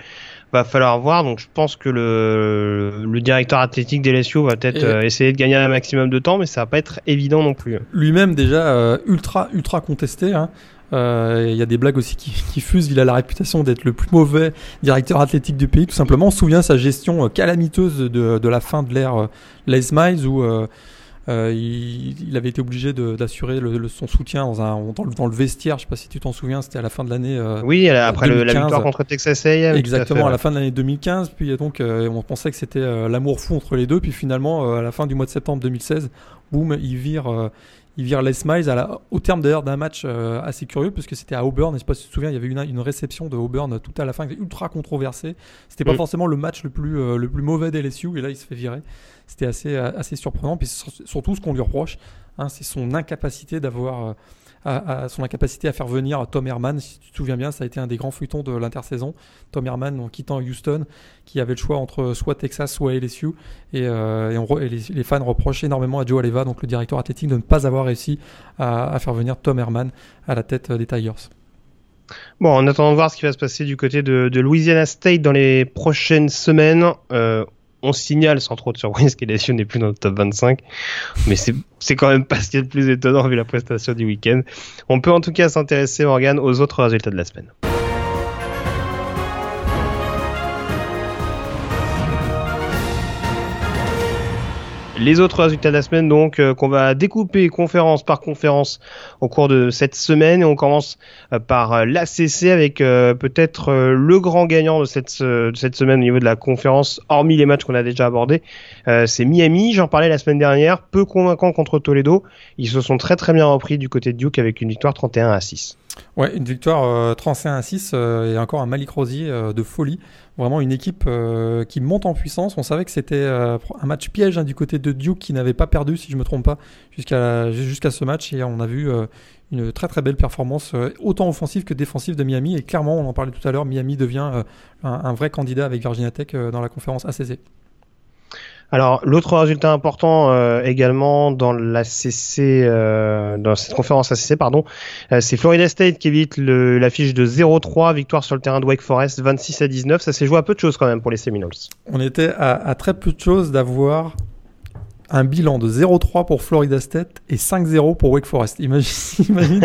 va falloir voir. Donc je pense que le, le directeur athlétique des LSU va peut-être euh, essayer de gagner un maximum de temps, mais ça va pas être évident non plus. Lui-même déjà euh, ultra ultra contesté. Hein. Euh, il y a des blagues aussi qui, qui, fusent. Il a la réputation d'être le plus mauvais directeur athlétique du pays, tout simplement. On se souvient sa gestion calamiteuse de, de la fin de l'ère Les Miles où euh, il, avait été obligé d'assurer son soutien dans, un, dans, le, vestiaire. Je sais pas si tu t'en souviens, c'était à la fin de l'année. Euh, oui, après la victoire contre Texas A&M. Exactement, à, la fin de l'année 2015. Puis donc, euh, on pensait que c'était l'amour fou entre les deux. Puis finalement, à la fin du mois de septembre 2016, boum, il vire il vire Les Miles au terme d'ailleurs d'un match assez curieux parce que c'était à Auburn. Je sais pas si tu te souviens, il y avait une, une réception de Auburn tout à la fin, ultra controversée. C'était pas mm. forcément le match le plus, le plus mauvais des LSU et là il se fait virer. C'était assez, assez surprenant. Puis surtout, ce qu'on lui reproche, hein, c'est son incapacité d'avoir. À, euh, son incapacité à faire venir Tom Herman. Si tu te souviens bien, ça a été un des grands feuilletons de l'intersaison. Tom Herman, en quittant Houston, qui avait le choix entre soit Texas, soit LSU. Et, euh, les, fans reprochent énormément à Joe Aleva, donc le directeur athlétique, de ne pas avoir réussi à, faire venir Tom Herman à la tête des Tigers. Bon, en attendant de voir ce qui va se passer du côté de, Louisiana State dans les prochaines semaines, euh, on signale sans trop de surprise qu'LSU n'est plus dans le top 25, mais c'est quand même pas ce qui est le plus étonnant vu la prestation du week-end. On peut en tout cas s'intéresser, Morgan, aux autres résultats de la semaine. Les autres résultats de la semaine, donc, euh, qu'on va découper conférence par conférence au cours de cette semaine. On commence euh, par euh, l'ACC avec peut-être le grand gagnant de cette, de cette semaine au niveau de la conférence, hormis les matchs qu'on a déjà abordés. c'est Miami, j'en parlais la semaine dernière, peu convaincant contre Toledo. Ils se sont très très bien repris du côté de Duke avec une victoire 31 à 6. Ouais, une victoire 31 à 6 et encore un Malik Rosier de folie vraiment une équipe euh, qui monte en puissance. On savait que c'était euh, un match piège hein, du côté de Duke qui n'avait pas perdu, si je me trompe pas, jusqu'à jusqu'à ce match. Et on a vu euh, une très très belle performance, autant offensive que défensive de Miami. Et clairement, on en parlait tout à l'heure, Miami devient un, un, vrai candidat avec Virginia Tech dans la conférence ACC. Alors l'autre résultat important euh, également dans la CC, euh, dans cette conférence ACC pardon, euh, c'est Florida State qui évite l'affiche de 0-3, victoire sur le terrain de Wake Forest 26 à 19. Ça s'est joué à peu de choses quand même pour les Seminoles. On était à, très peu de choses d'avoir un bilan de 0-3 pour Florida State et 5-0 pour Wake Forest. Imagine, imagine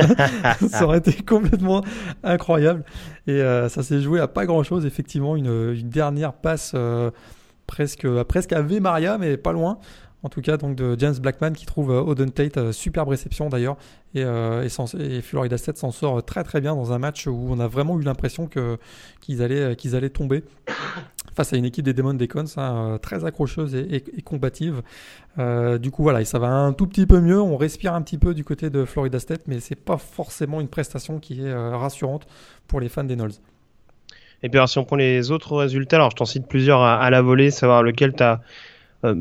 ça aurait été complètement incroyable. Et ça s'est joué à pas grand-chose. Effectivement, une, une dernière passe presque, presque à V Maria, mais pas loin. En tout cas, donc de James Blackman qui trouve euh, Oden Tate, euh, superbe réception d'ailleurs, et, euh, Florida State s'en sort très très bien dans un match où on a vraiment eu l'impression qu'ils, allaient, qu'ils allaient tomber face à une équipe des Demon Decons hein, très accrocheuse et, combative. du coup, voilà, ça va un tout petit peu mieux. On respire un petit peu du côté de Florida State, mais c'est pas forcément une prestation qui est rassurante pour les fans des Knolls. Et puis alors, si on prend les autres résultats, alors je t'en cite plusieurs à, la volée, savoir lequel t'as euh,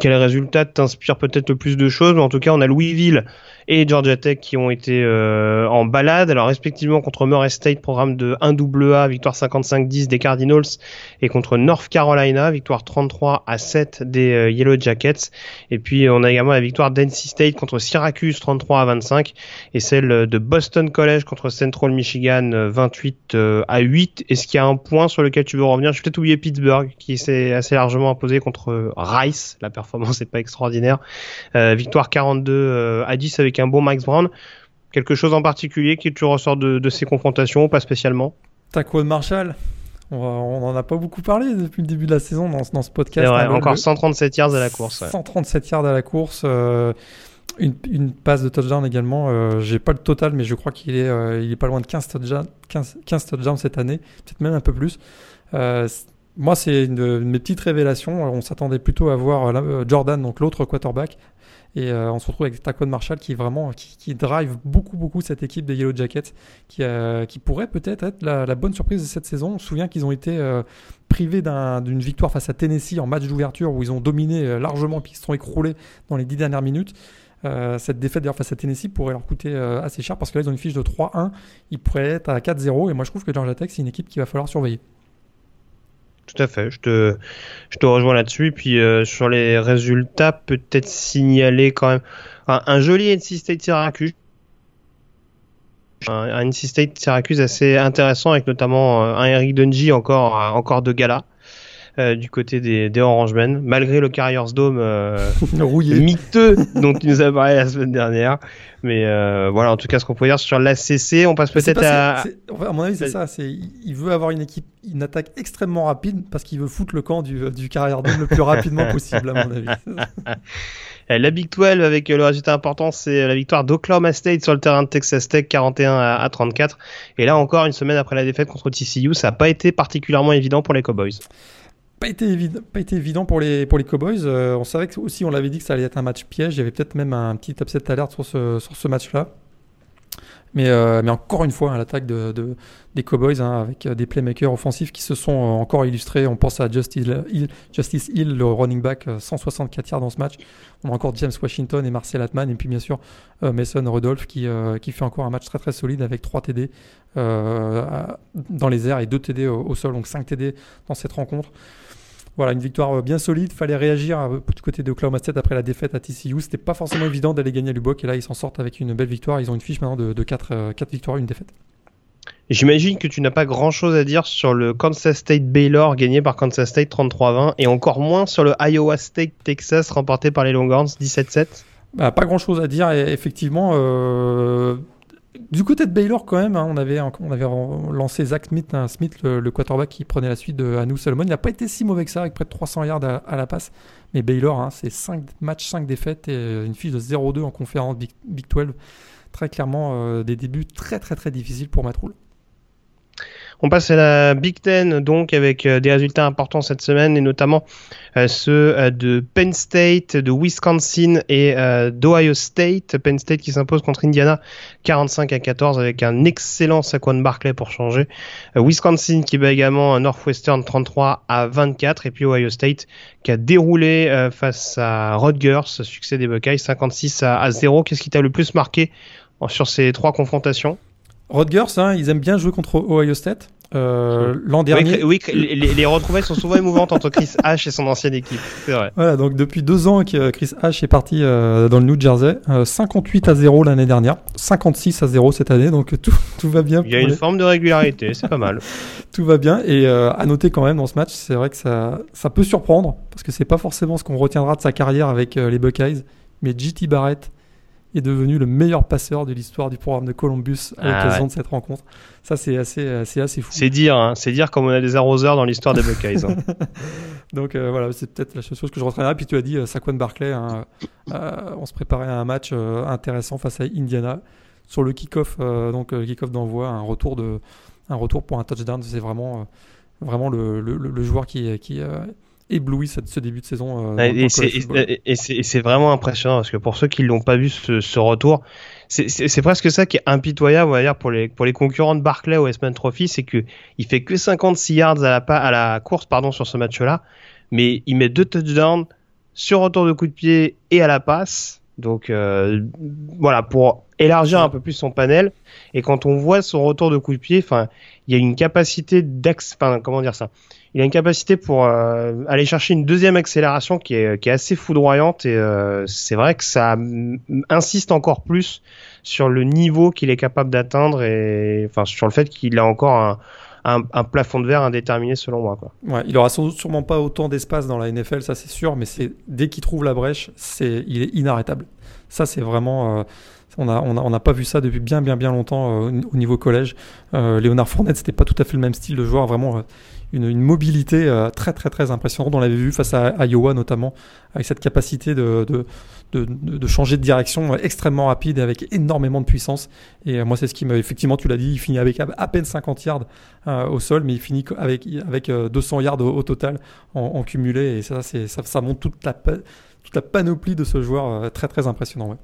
quel résultat t'inspire peut-être le plus de choses, mais en tout cas on a Louisville et Georgia Tech qui ont été euh, en balade, alors respectivement contre Murray State, programme de 1 A, victoire 55-10 des Cardinals, et contre North Carolina, victoire 33 à 7 des euh, Yellow Jackets. Et puis on a également la victoire d'NC State contre Syracuse 33 à 25, et celle de Boston College contre Central Michigan 28 euh, à 8. Est-ce qu'il y a un point sur lequel tu veux revenir? Je vais peut-être oublier Pittsburgh qui s'est assez largement imposé contre Rice, la performance n'est pas extraordinaire. victoire 42 à 10 avec un bon Max Brown. Quelque chose en particulier qui te ressort de, ces confrontations, pas spécialement? Taquan Marshall on n'en a pas beaucoup parlé depuis le début de la saison dans, ce podcast. Hein, encore 137 yards à la course. 137 yards à la course. Euh, une, passe de touchdown également. Euh, j'ai pas le total, mais je crois qu'il est, euh, il est pas loin de 15 touchdowns, 15, 15 touchdowns cette année, peut-être même un peu plus. moi, c'est une, une, de mes petites révélations. On s'attendait plutôt à voir Jordan, donc l'autre quarterback, et euh, on se retrouve avec Taquan Marshall qui vraiment qui, drive beaucoup beaucoup cette équipe des Yellow Jackets qui, euh, qui pourrait peut-être être la, bonne surprise de cette saison. On se souvient qu'ils ont été euh, privés d'une victoire face à Tennessee en match d'ouverture où ils ont dominé largement et puis ils se sont écroulés dans les dix dernières minutes. cette défaite d'ailleurs face à Tennessee pourrait leur coûter assez cher parce que là ils ont une fiche de 3-1, ils pourraient être à 4-0 et moi je trouve que Georgia Tech c'est une équipe qu'il va falloir surveiller. Tout à fait, je te, je te rejoins là-dessus. Puis sur les résultats, peut-être signaler quand même un, joli NC State Syracuse. Un, NC State Syracuse assez intéressant avec notamment un Eric Dungy encore, encore de gala. Euh, du côté des, des Orangemen, malgré le Carriers Dome euh, miteux dont tu nous as parlé la semaine dernière. Mais euh, voilà, en tout cas, ce qu'on peut dire sur l'ACC, on passe peut-être à... à mon avis, c'est ça. C'est il veut avoir une équipe, une attaque extrêmement rapide parce qu'il veut foutre le camp du, du Dome le plus rapidement possible, à mon avis. La Big 12 avec le résultat important, c'est la victoire d'Oklahoma State sur le terrain de Texas Tech 41 à 34. Et là encore, une semaine après la défaite contre TCU, ça n'a pas été particulièrement évident pour les Cowboys pas été évident, pas été évident pour les, pour les Cowboys. Euh, on savait que, aussi, on l'avait dit que ça allait être un match piège. Il y avait peut-être même un petit upset alerte sur ce, sur ce match-là. Mais, euh, mais encore une fois, hein, l'attaque de, des Cowboys, hein, avec euh, des playmakers offensifs qui se sont encore illustrés. On pense à Justice Hill, Justice Hill le running back, 164 yards dans ce match. On a encore James Washington et Marcel Atman. Et puis bien sûr, Mason Rudolph qui, qui fait encore un match très très solide avec 3 TD dans les airs et 2 TD au, au, sol. Donc 5 TD dans cette rencontre. Voilà, une victoire euh, bien solide. Fallait réagir euh, du côté de Oklahoma State après la défaite à TCU. C'était pas forcément évident d'aller gagner à Lubbock et là ils s'en sortent avec une belle victoire. Ils ont une fiche maintenant de, de 4, euh, victoires, une défaite. J'imagine que tu n'as pas grand chose à dire sur le Kansas State Baylor gagné par Kansas State 33-20 et encore moins sur le Iowa State Texas remporté par les Longhorns 17-7. Bah, pas grand chose à dire, et effectivement. Euh, du côté de Baylor, quand même, hein, on, avait, lancé Zach Smith, hein, Smith le, quarterback qui prenait la suite de Anu Solomon. Il n'a pas été si mauvais que ça, avec près de 300 yards à, la passe. Mais Baylor, hein, c'est 5 matchs, 5 défaites et une fiche de 0-2 en conférence Big, 12. Très clairement, euh, des débuts très très très difficiles pour Matt on passe à la Big Ten, donc, avec euh, des résultats importants cette semaine, et notamment euh, ceux euh, de Penn State, de Wisconsin et d'Ohio State. Penn State qui s'impose contre Indiana 45 à 14 avec un excellent Saquon Barclay pour changer. Wisconsin qui bat également Northwestern 33 à 24 et puis Ohio State qui a déroulé face à Rutgers, succès des Buckeyes 56 à 0. Qu'est-ce qui t'a le plus marqué sur ces trois confrontations? Rutgers, hein, ils aiment bien jouer contre Ohio State. Euh, l'an dernier. Oui, les, retrouvailles sont souvent émouvantes entre Chris H et son ancienne équipe. C'est vrai. Voilà, donc depuis deux ans que Chris H est parti euh, dans le New Jersey, 58 euh, à 0 l'année dernière, 56 à 0 cette année, donc tout, tout va bien. Il y a une forme de régularité, c'est pas mal. tout va bien et à noter quand même dans ce match, c'est vrai que ça, ça peut surprendre parce que c'est pas forcément ce qu'on retiendra de sa carrière avec les Buckeyes, mais JT Barrett est devenu le meilleur passeur de l'histoire du programme de Columbus à ah l'occasion de cette rencontre. Ça, c'est assez, assez fou. C'est dire, hein, c'est dire comme on a des arroseurs dans l'histoire des Buckeyes. Hein. Donc euh, voilà, c'est peut-être la chose que je retiendrai. Puis tu as dit euh, Saquon Barclay, hein, euh, on se préparait à un match intéressant face à Indiana sur le kick-off, donc le kick-off d'envoi, un retour de, un retour pour un touchdown. C'est vraiment, vraiment le, le, le, joueur qui, qui ébloui ce début de saison. Euh, et c'est vraiment impressionnant parce que pour ceux qui l'ont pas vu ce, retour, c'est presque ça qui est impitoyable on va dire, pour les, pour les concurrents de Barclay au S-Man Trophy, c'est que il fait que 56 yards à la, à la course pardon, sur ce match-là, mais il met deux touchdowns sur retour de coup de pied et à la passe. Donc euh, voilà, pour élargir un peu plus son panel. Et quand on voit son retour de coup de pied, enfin, il y a une capacité enfin, comment dire ça? Il a une capacité pour euh, aller chercher une deuxième accélération qui est, assez foudroyante et euh, c'est vrai que ça insiste encore plus sur le niveau qu'il est capable d'atteindre et sur le fait qu'il a encore un, plafond de verre indéterminé selon moi. Quoi. Ouais, il aura sûrement pas autant d'espace dans la NFL, ça c'est sûr, mais dès qu'il trouve la brèche, il est inarrêtable. Ça c'est vraiment euh, on n'a pas vu ça depuis bien bien bien longtemps au niveau collège. Euh, Léonard Fournette, c'était pas tout à fait le même style de joueur, vraiment une, une, mobilité euh, très très très impressionnante. On l'avait vu face à Iowa notamment, avec cette capacité de, de, de, de, changer de direction extrêmement rapide et avec énormément de puissance. Et moi, c'est ce qui me, effectivement, tu l'as dit, il finit avec à peine 50 yards au sol, mais il finit avec, avec 200 yards au, total en, en, cumulé. Et ça, ça, ça montre toute la, toute la panoplie de ce joueur très très impressionnant. Ouais.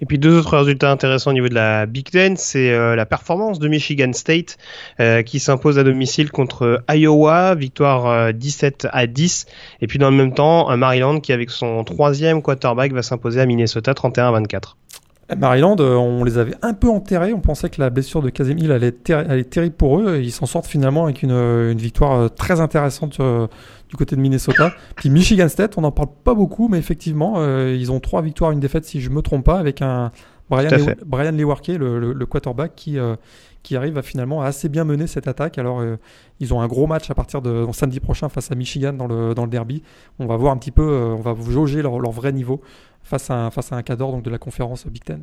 Et puis deux autres résultats intéressants au niveau de la Big Ten, c'est euh, la performance de Michigan State euh, qui s'impose à domicile contre Iowa, victoire 17 à 10. Et puis dans le même temps, Maryland qui avec son troisième quarterback va s'imposer à Minnesota 31 à 24. Maryland, on les avait un peu enterrés. On pensait que la blessure de Hill allait, être terrible pour eux. Ils s'en sortent finalement avec une, une victoire très intéressante du côté de Minnesota. Puis Michigan State, on n'en parle pas beaucoup, mais effectivement, euh, ils ont trois victoires, une défaite, si je me trompe pas, avec un Brian, Brian Lewarke, le, le, quarterback, qui, euh, qui arrive à finalement assez bien mener cette attaque. Alors, euh, ils ont un gros match à partir de samedi prochain face à Michigan dans le, dans le derby. On va voir un petit peu, on va jauger leur, leur, vrai niveau face à, face à un cadre donc de la conférence Big Ten.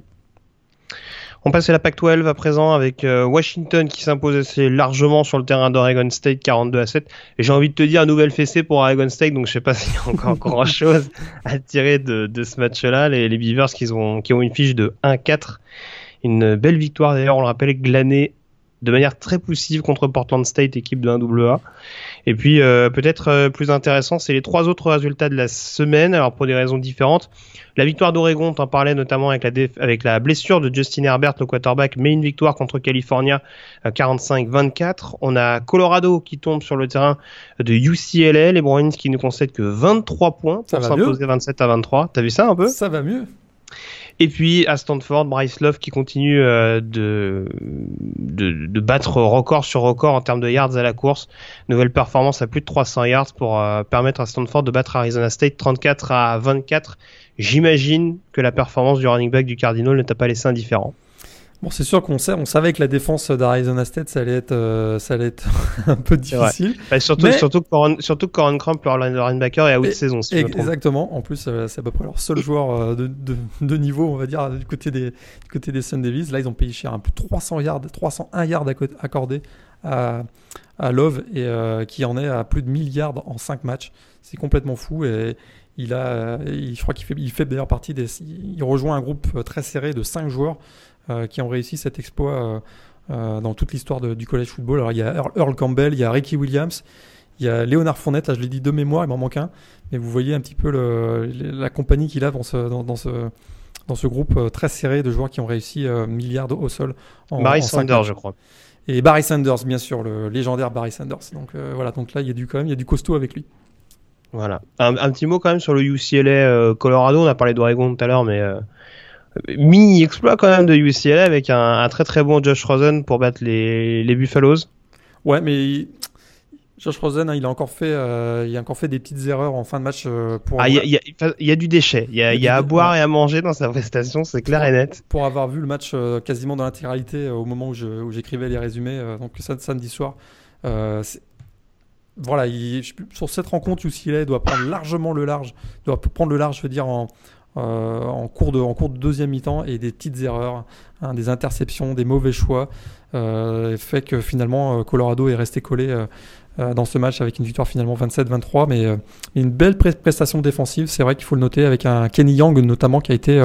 On passe à la PAC-12 à présent avec euh, Washington qui s'impose assez largement sur le terrain d'Oregon State 42 à 7. Et j'ai envie de te dire, un nouvel fessé pour Oregon State, donc je sais pas s'il y a encore grand chose à tirer de, ce match-là. Les, Beavers qui ont, qui ont une fiche de 1-4. Une belle victoire d'ailleurs, on le rappelle, glanée de manière très poussive contre Portland State, équipe de 1AA. Et puis euh, peut-être euh, plus intéressant, c'est les trois autres résultats de la semaine, alors pour des raisons différentes. La victoire d'Oregon, t'en parlais notamment avec la, avec la blessure de Justin Herbert, le quarterback, mais une victoire contre California 45-24. Euh, On a Colorado qui tombe sur le terrain de UCLA, les Bruins qui ne concèdent que 23 points pour s'imposer 27 à 23. T'as vu ça un peu? Ça va mieux. Et puis à Stanford, Bryce Love qui continue euh, de, battre record sur record en termes de yards à la course. Nouvelle performance à plus de 300 yards pour euh, permettre à Stanford de battre Arizona State 34 à 24. J'imagine que la performance du running back du Cardinal ne t'a pas laissé indifférent. Bon, c'est sûr qu'on on savait que la défense d'Arizona State, ça allait être, euh, ça allait être un peu difficile. Bah, surtout, surtout, que Coran, surtout Coran Cramp, leur linebacker, est à haute saison. Si exactement. En plus, euh, c'est à peu près leur seul joueur euh, de, de, de, niveau, on va dire, du côté des, du côté des Sun Devils. Là, ils ont payé cher un peu 300 yards, 301 yards accordés à, à Love et qui en est à plus de 1000 yards en 5 matchs. C'est complètement fou et il a, il, je crois qu'il fait, il fait d'ailleurs partie des, il rejoint un groupe très serré de 5 joueurs qui ont réussi cet exploit euh, euh, dans toute l'histoire du college football. Alors il y a Earl, Campbell, il y a Ricky Williams, il y a Léonard Fournette, là je l'ai dit de mémoire, il m'en manque un, mais vous voyez un petit peu la compagnie qu'il a dans ce, dans, ce, dans ce groupe très serré de joueurs qui ont réussi milliards au sol. En, Barry Sanders, je crois. Et Barry Sanders, bien sûr, le légendaire Barry Sanders. Donc voilà, donc là il y a du quand même, il y a du costaud avec lui. Voilà. Un, petit mot quand même sur le UCLA Colorado. On a parlé d'Oregon tout à l'heure, mais mini exploit quand même de UCLA avec un, très très bon Josh Rosen pour battre les, les Buffaloes. Ouais, mais Josh Rosen, hein, il a encore fait, euh, il a encore fait des petites erreurs en fin de match. Euh, pour ah, il y, y, a du déchet. Il y a, y a à boire et à manger dans sa prestation, c'est clair et net. Pour avoir vu le match euh, quasiment dans l'intégralité au moment où j'écrivais les résumés, donc samedi soir. voilà, il, sur cette rencontre, UCLA doit prendre largement le large, doit prendre le large, je veux dire, en, euh, en, cours de, en cours de deuxième mi-temps et des petites erreurs, hein, des interceptions, des mauvais choix, euh, fait que finalement euh, Colorado est resté collé dans ce match avec une victoire finalement 27-23, mais une belle prestation défensive, c'est vrai qu'il faut le noter, avec un Kenny Young notamment qui a été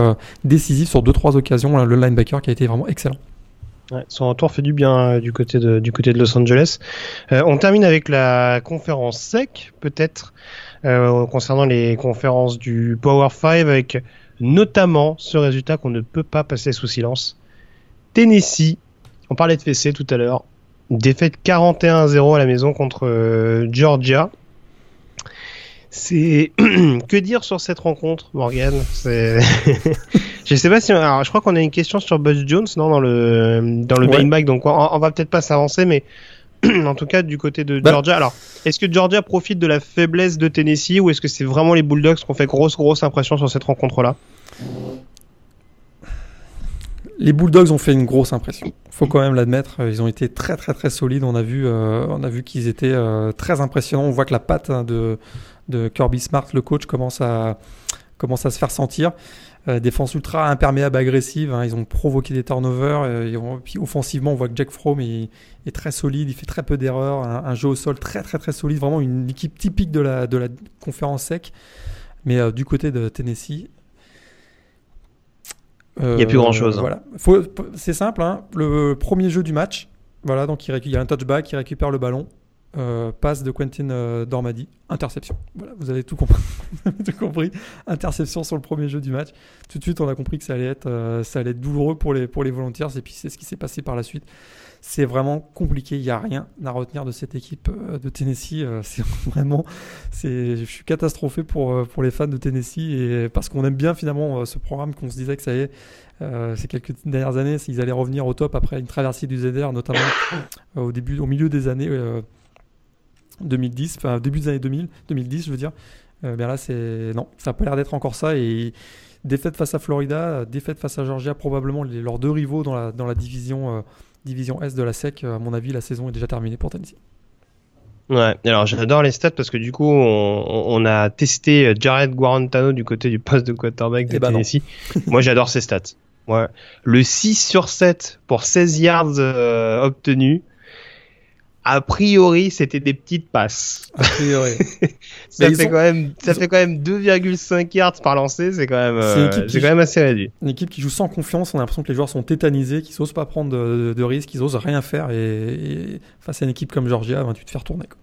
décisif sur deux trois occasions, le linebacker qui a été vraiment excellent. son retour fait du bien du côté de Los Angeles. on termine avec la conférence SEC, peut-être. Euh, concernant les conférences du Power 5 avec notamment ce résultat qu'on ne peut pas passer sous silence. Tennessee, on parlait de fessé tout à l'heure, défaite 41-0 à la maison contre euh, Georgia. C'est que dire sur cette rencontre, Morgan? Je sais pas si alors je crois qu'on a une question sur Buzz Jones non dans le dans le ouais. donc on, on va peut-être pas s'avancer mais en tout cas du côté de bah. Georgia. Alors, est-ce que Georgia profite de la faiblesse de Tennessee ou est-ce que c'est vraiment les Bulldogs qui ont fait grosse grosse impression sur cette rencontre-là? Les Bulldogs ont fait une grosse impression. Faut quand même l'admettre. Ils ont été très très très solides. On a vu, euh, on a vu qu'ils étaient euh, très impressionnants. On voit que la patte hein, de, de Kirby Smart, le coach, commence à commence à se faire sentir. Euh, défense ultra imperméable, agressive. Hein, ils ont provoqué des turnovers. Euh, puis offensivement, on voit que Jack Fromm est, très solide. Il fait très peu d'erreurs. Un, jeu au sol très très très solide. Vraiment une équipe typique de la, de la conférence sec. Mais euh, du côté de Tennessee, il n'y a plus grand chose. Hein. Voilà. c'est simple. Hein. le premier jeu du match. Voilà, donc il, y a un touchback, il récupère le ballon. Euh, passe de Quentin euh, Dormady, interception. Voilà, vous avez tout compris. tout compris. Interception sur le premier jeu du match. Tout de suite, on a compris que ça allait être, euh, ça allait être douloureux pour les, pour les volontaires. Et puis, c'est ce qui s'est passé par la suite. C'est vraiment compliqué. Il n'y a rien à retenir de cette équipe de Tennessee. c'est vraiment, je suis catastrophé pour, pour les fans de Tennessee et parce qu'on aime bien finalement ce programme qu'on se disait que ça y est, ces quelques dernières années, s'ils allaient revenir au top après une traversée du ZR, notamment au début, au milieu des années 2010, enfin début des années 2000, 2010 je veux dire. Euh, là c'est non, ça n'a pas l'air d'être encore ça et défaite face à Florida, défaite face à Georgia, probablement les, leurs deux rivaux dans la, dans la division, euh, division Est de la SEC. À mon avis, la saison est déjà terminée pour Tennessee. Ouais, alors j'adore les stats parce que du coup, on, a testé Jared Guarantano du côté du poste de quarterback de eh ben Tennessee. Moi, j'adore ces stats. Ouais. Le 6 sur 7 pour 16 yards euh, obtenus. A priori, c'était des petites passes. A priori. ça, fait quand même, ça fait quand même 2,5 yards par lancé, c'est quand même, euh, c'est quand même assez réduit. Une équipe qui joue sans confiance, on a l'impression que les joueurs sont tétanisés, qu'ils n'osent pas prendre de, risques, qu'ils n'osent rien faire et, face à une équipe comme Georgia, ben, tu te fais tourner. Quoi.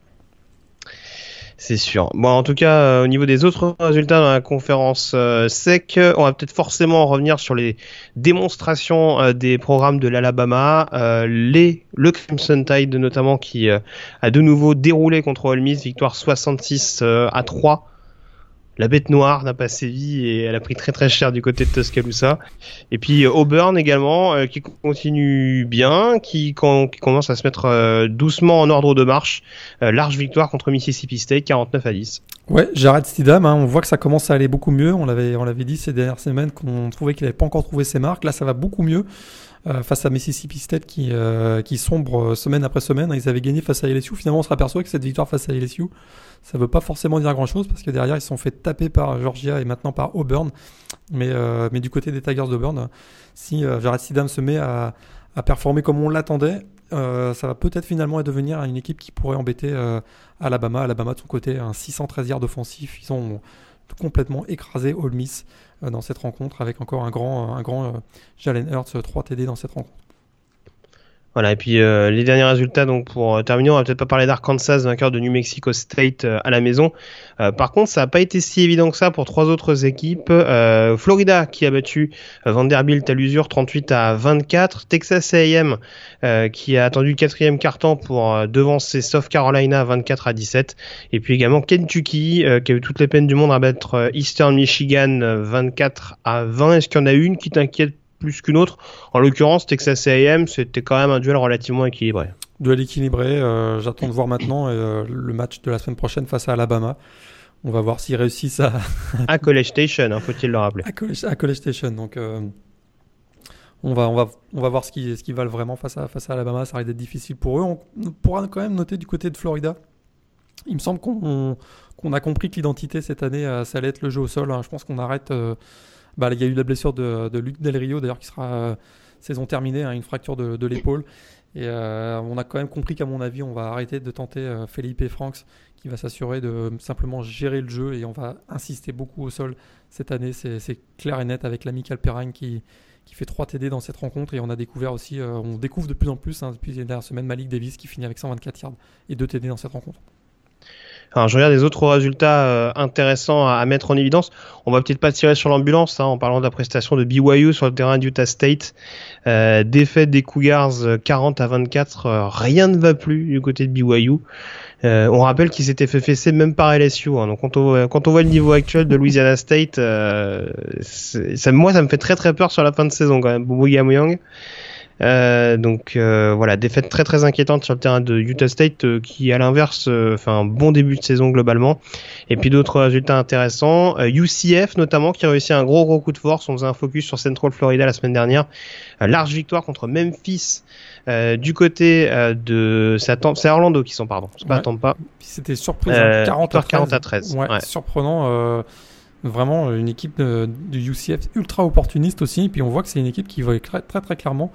C'est sûr. Bon, en tout cas, euh, au niveau des autres résultats dans la conférence euh, SEC, on va peut-être forcément revenir sur les démonstrations euh, des programmes de l'Alabama, les le Crimson Tide notamment qui a de nouveau déroulé contre Ole Miss, victoire 66 à 3 la bête noire n'a pas sévi et elle a pris très très cher du côté de Tuscaloosa. Et puis euh, Auburn également euh, qui continue bien, qui, commence à se mettre euh, doucement en ordre de marche. large victoire contre Mississippi State, 49 à 10. Ouais, j'arrête Stidham, hein. on voit que ça commence à aller beaucoup mieux. On l'avait dit ces dernières semaines qu'on trouvait qu'il n'avait pas encore trouvé ses marques. Là, ça va beaucoup mieux. Face à Mississippi State qui, qui sombre semaine après semaine. Ils avaient gagné face à LSU. Finalement, on se aperçoit que cette victoire face à LSU, ça veut pas forcément dire grand chose parce que derrière ils se sont fait taper par Georgia et maintenant par Auburn. Mais, euh, mais du côté des Tigers d'Auburn, si euh, Jared Sidam se met à, à performer comme on l'attendait, euh, ça va peut-être finalement devenir une équipe qui pourrait embêter Alabama. Alabama de son côté, un 613 yards offensif. Ils ont complètement écrasé Ole Miss dans cette rencontre avec encore un grand, un grand Jalen Hurts, 3 TD dans cette rencontre. Voilà, et puis euh, les derniers résultats, donc pour euh, terminer, on va peut-être pas parler d'Arkansas, vainqueur de New Mexico State euh, à la maison. par contre, ça n'a pas été si évident que ça pour trois autres équipes. Florida qui a battu Vanderbilt à l'usure 38 à 24. Texas A&M qui a attendu le quatrième carton pour devancer South Carolina 24 à 17. Et puis également Kentucky qui a eu toutes les peines du monde à battre Eastern Michigan 24 à 20. Est-ce qu'il y en a une qui t'inquiète plus qu'une autre. En l'occurrence, Texas A&M, c'était quand même un duel relativement équilibré. Duel équilibré. Euh, j'attends de voir maintenant euh, le match de la semaine prochaine face à Alabama. On va voir s'ils réussissent à. à College Station, hein, faut-il le rappeler. À College, Station. Donc, euh, on, va, on, va, on va voir ce qu'ils ce valent vraiment face à, face à Alabama. Ça risque d'être difficile pour eux. On pourra quand même noter du côté de Florida. Il me semble qu'on qu'on a compris que l'identité cette année, ça allait être le jeu au sol. Hein. Je pense qu'on arrête bah, il y a eu la blessure de, Luc Del Rio, d'ailleurs, qui sera euh, saison terminée, hein, une fracture de, l'épaule. Et euh, on a quand même compris qu'à mon avis, on va arrêter de tenter euh, Felipe Franks, qui va s'assurer de simplement gérer le jeu et on va insister beaucoup au sol cette année. C'est clair et net avec l'ami Calperagne qui, qui fait 3 TD dans cette rencontre et on a découvert aussi, on découvre de plus en plus hein, depuis la dernière semaine Malik Davis qui finit avec 124 yards et 2 TD dans cette rencontre. Alors, je regarde des autres résultats euh, intéressants à, mettre en évidence. On va peut-être pas tirer sur l'ambulance hein, en parlant de la prestation de BYU sur le terrain d'Utah State. Euh, défaite des Cougars 40 euh, à 24. Euh, rien ne va plus du côté de BYU. on rappelle qu'ils s'étaient fait fesser même par LSU. Hein. donc quand on, quand on voit le niveau actuel de Louisiana State, ça, moi ça me fait très très peur sur la fin de saison quand même. Young. Euh, donc euh, voilà, défaite très très inquiétante sur le terrain de Utah State euh, qui à l'inverse fait un bon début de saison globalement. Et puis d'autres résultats intéressants. UCF notamment qui a réussi un gros gros coup de force. On faisait un focus sur Central Florida la semaine dernière. large victoire contre Memphis. du côté de c'est Orlando qui sont pardon c'est pas pas c'était surprise 40 hein. à 40 à 13 ouais, surprenant vraiment une équipe de, UCF ultra opportuniste aussi et puis on voit que c'est une équipe qui va très très, très clairement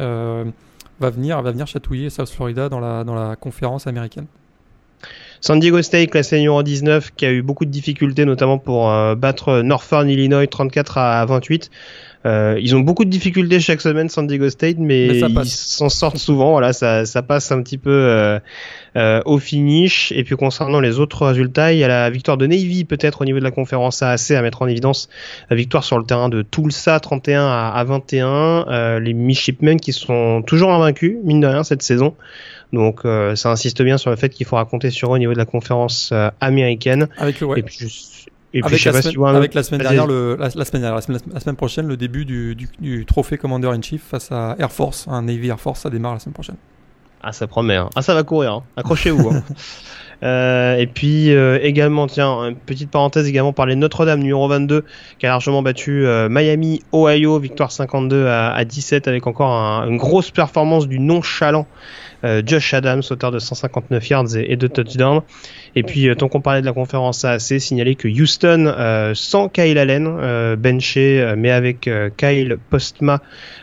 va, venir, va venir chatouiller South Florida dans la, dans la conférence américaine. San Diego State, classé numéro 19, qui a eu beaucoup de difficultés, notamment pour euh, battre Northern Illinois 34 à 28. Euh, ils ont beaucoup de difficultés chaque semaine San Diego State, mais, ils s'en sortent souvent. Voilà, ça, ça passe un petit peu euh, euh, au finish. Et puis concernant les autres résultats, il y a la victoire de Navy peut-être au niveau de la conférence AAC à mettre en évidence. La victoire sur le terrain de Tulsa 31 à, à 21. Euh, les Midshipmen qui sont toujours invaincus, mine de rien, cette saison. Donc ça insiste bien sur le fait qu'il faut raconter sur eux au niveau de la conférence américaine. Avec le, ouais. Et puis et puis, avec, la semaine, avec la semaine dernière, le, la, semaine dernière, la semaine, prochaine, le début du, du, du trophée Commander in Chief face à Air Force, un Navy Air Force, ça démarre la semaine prochaine. Ah, ça promet. Hein. Ah, ça va courir. Hein. Accrochez-vous. hein. euh, et puis euh, également, tiens, une petite parenthèse également par les Notre-Dame numéro 22 qui a largement battu euh, Miami, Ohio, victoire 52 à, à 17 avec encore un, une grosse performance du nonchalant Josh Adams, auteur de 159 yards et, de touchdowns. Et puis, euh, tant qu'on parlait de la conférence AAC, signaler que Houston, euh, sans Kyle Allen, euh, benché, mais avec Kyle Postma,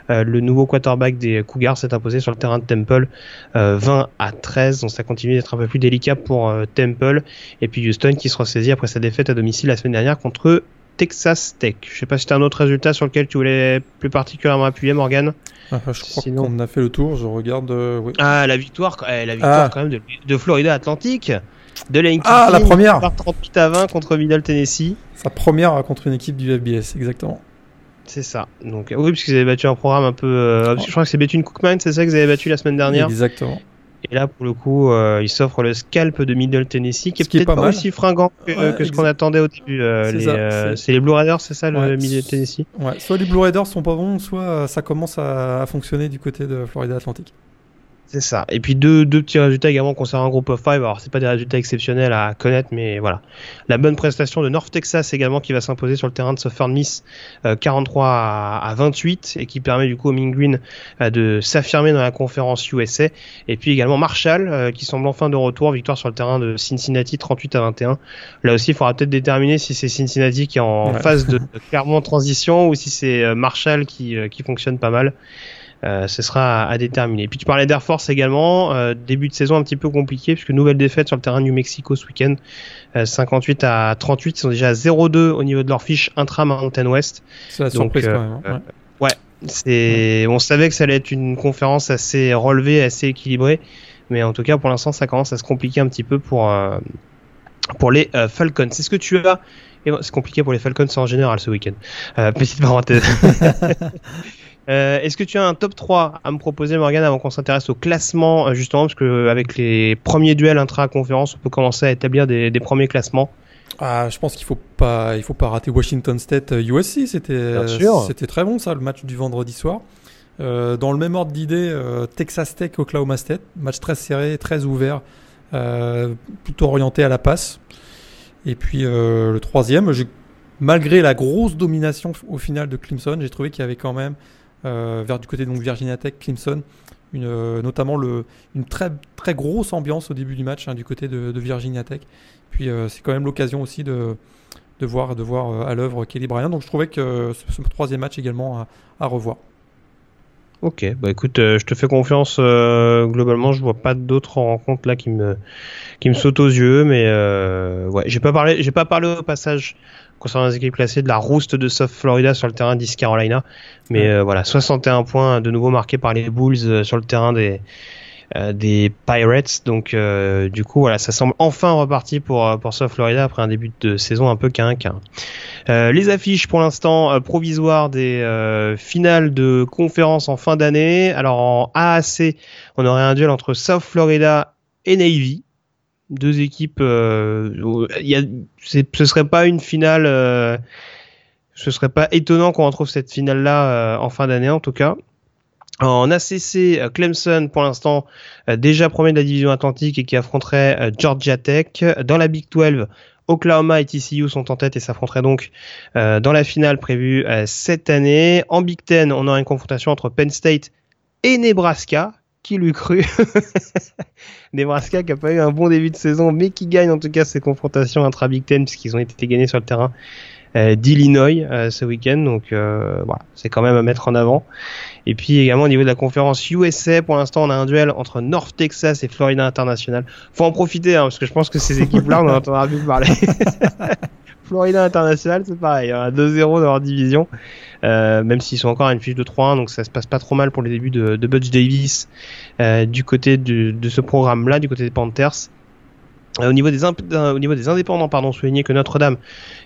le nouveau quarterback des Cougars, s'est imposé sur le terrain de Temple 20 à 13. Donc ça continue d'être un peu plus délicat pour Temple. Et puis Houston qui se ressaisit après sa défaite à domicile la semaine dernière contre Texas Tech. Je sais pas si tu as un autre résultat sur lequel tu voulais plus particulièrement appuyer, Morgan. Ah, je crois Sinon... qu'on a fait le tour. Je regarde. Euh, oui. Ah, la victoire, eh, la victoire ah. quand même de, de, Florida Atlantique. De Lane Ah, la première Par 38 à 20 contre Middle Tennessee. Sa première contre une équipe du FBS, exactement. C'est ça. Donc, oui, parce qu'ils avaient battu un programme un peu. Euh, oh. Je crois que c'est Bethune Cookman, c'est ça que vous avez battu la semaine dernière. Exactement. Et là, pour le coup, euh, il s'offre le scalp de Middle Tennessee, qui est peut-être pas, pas aussi fringant que, ouais, que ce qu'on attendait au début. Euh, c'est euh, les Blue Raiders, c'est ça, ouais, le Middle Tennessee? Ouais, soit les Blue Raiders sont pas bons, soit ça commence à, à fonctionner du côté de Florida Atlantic. C'est ça. Et puis deux, deux petits résultats également concernant un groupe of five. Alors c'est pas des résultats exceptionnels à connaître, mais voilà. La bonne prestation de North Texas également qui va s'imposer sur le terrain de Southern Miss euh, 43 à, à, 28 et qui permet du coup au Mean Green euh, de s'affirmer dans la conférence USA. Et puis également Marshall euh, qui semble enfin de retour, victoire sur le terrain de Cincinnati 38 à 21. Là aussi, il faudra peut-être déterminer si c'est Cincinnati qui est en ouais. phase de, de clairement transition ou si c'est euh, Marshall qui, euh, qui fonctionne pas mal. Euh, ce sera à, à, déterminer. Puis tu parlais d'Air Force également, euh, début de saison un petit peu compliqué puisque nouvelle défaite sur le terrain du Mexico ce week-end, euh, 58 à 38, ils sont déjà à 0-2 au niveau de leur fiche intra Mountain West. C'est la surprise Donc, quand même. Hein. Ouais. ouais. C'est, on savait que ça allait être une conférence assez relevée, assez équilibrée, mais en tout cas pour l'instant ça commence à se compliquer un petit peu pour euh, pour les Falcons. C'est ce que tu as c'est compliqué pour les Falcons en général ce week-end? Euh, petite parenthèse. Euh, Est-ce que tu as un top 3 à me proposer, Morgan, avant qu'on s'intéresse au classement, justement, parce que avec les premiers duels intra-conférence, on peut commencer à établir des, des premiers classements? Ah, je pense qu'il faut pas, il faut pas rater Washington State USC. C'était, c'était très bon ça, le match du vendredi soir. Euh, dans le même ordre d'idée, euh, Texas Tech Oklahoma State, match très serré, très ouvert, euh, plutôt orienté à la passe. Et puis euh, le troisième, malgré la grosse domination au final de Clemson, j'ai trouvé qu'il y avait quand même euh, vers du côté de donc Virginia Tech, Clemson, une, euh, notamment le, une très, très grosse ambiance au début du match hein, du côté de, de, Virginia Tech. Puis euh, c'est quand même l'occasion aussi de, de voir, de voir euh, à l'œuvre Kelly Bryant. Donc je trouvais que ce, ce troisième match également à, à revoir. Ok, bah écoute, euh, je te fais confiance. Euh, globalement, je vois pas d'autres rencontres là qui me qui me sautent aux yeux, mais euh, ouais, j'ai pas parlé, j'ai pas parlé au passage concernant les équipes classées de la rouste de South Florida sur le terrain d'East Carolina, mais euh, voilà, 61 points de nouveau marqués par les Bulls euh, sur le terrain des euh, des Pirates. Donc euh, du coup voilà, ça semble enfin reparti pour pour South Florida après un début de saison un peu quinquin. Euh, les affiches pour l'instant provisoires des euh, finales de conférence en fin d'année. Alors en AAC, on aurait un duel entre South Florida et Navy. Deux équipes. Y a, ce serait pas une finale. ce serait pas étonnant qu'on retrouve cette finale là en fin d'année en tout cas. En ACC, Clemson, pour l'instant, déjà premier de la division atlantique et qui affronterait Georgia Tech. Dans la Big 12, Oklahoma et TCU sont en tête et s'affronteraient donc euh, dans la finale prévue euh, cette année. En Big Ten, on aura une confrontation entre Penn State et Nebraska. Qui l'eût cru Nebraska qui a pas eu un bon début de saison, mais qui gagne en tout cas ces confrontations intra-Big Ten puisqu'ils ont été gagnés sur le terrain d'Illinois ce week-end. Donc voilà, c'est quand même à mettre en avant. Et puis également au niveau de la conférence USA, pour l'instant, on a un duel entre North Texas et Florida International. Faut en profiter, hein, parce que je pense que ces équipes-là, on en entendra plus parler. Florida International, c'est pareil, à hein, 2-0 dans leur division, euh, même s'ils sont encore à une fiche de 3-1, donc ça se passe pas trop mal pour les débuts de, de Butch Davis euh, du côté de, de ce programme-là, du côté des Panthers. Euh, au, niveau des au niveau des indépendants, pardon, souligner que Notre-Dame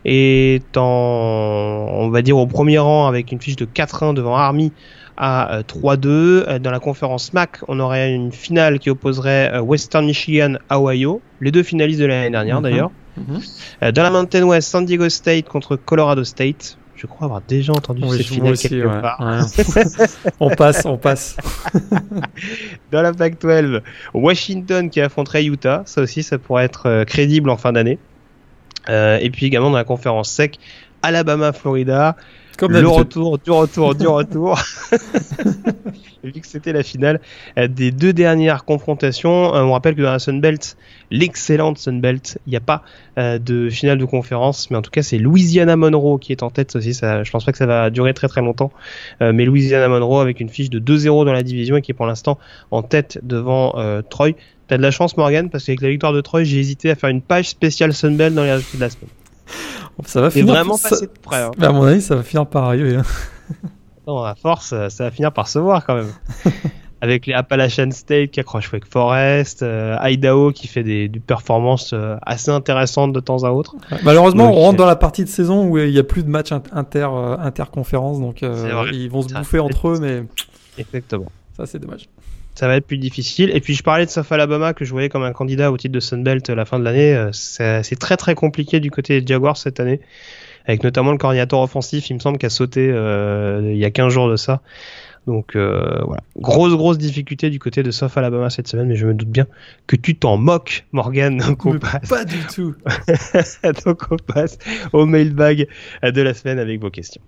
est en, on va dire, au premier rang avec une fiche de 4-1 devant Army à 3-2. Euh, dans la conférence MAC, on aurait une finale qui opposerait Western Michigan à Ohio, les deux finalistes de l'année dernière mhm. d'ailleurs. Mhm. Dans la Mountain West, San Diego State contre Colorado State. Je crois avoir déjà entendu cette finale quelque part. on passe, on passe. Dans la Pac-12, Washington qui affronterait Utah. Ça aussi, ça pourrait être euh, crédible en fin d'année. Euh, et puis également dans la conférence sec, Alabama, Florida. Comme le retour, du retour, du retour. Vu que c'était la finale euh, des deux dernières confrontations, euh, on rappelle que dans la Sunbelt, l'excellente Sunbelt, il n'y a pas euh, de finale de conférence, mais en tout cas c'est Louisiana Monroe qui est en tête aussi. Ça, je pense pas que ça va durer très très longtemps, mais Louisiana Monroe avec une fiche de 2-0 dans la division et qui est pour l'instant en tête devant Troy. T'as de la chance Morgan parce qu'avec la victoire de Troy, j'ai hésité à faire une page spéciale Sunbelt dans les résultats de la semaine. Ça va finir. vraiment passer de près. Hein. À mon avis, ça va finir par arriver. Hein. Non, à force, ça va finir par se voir quand même. Avec les Appalachian State qui accroche Wake Forest, euh, Idaho qui fait des, performances euh, assez intéressantes de temps à autre. Malheureusement, on rentre dans la partie de saison où il n'y a plus de matchs inter euh, interconférences, donc ils vont se bouffer entre eux, mais exactement. Ça, c'est dommage ça va être plus difficile. Et puis je parlais de South Alabama que je voyais comme un candidat au titre de Sunbelt à la fin de l'année. Euh, c'est très très compliqué du côté des Jaguars cette année, avec notamment le coordinateur offensif, il me semble, qui a sauté euh, il y a 15 jours de ça. Donc euh, voilà, grosse grosse difficulté du côté de South Alabama cette semaine, mais je me doute bien que tu t'en moques, Morgan. Donc on passe. Pas du tout. donc on passe au mailbag de la semaine avec vos questions.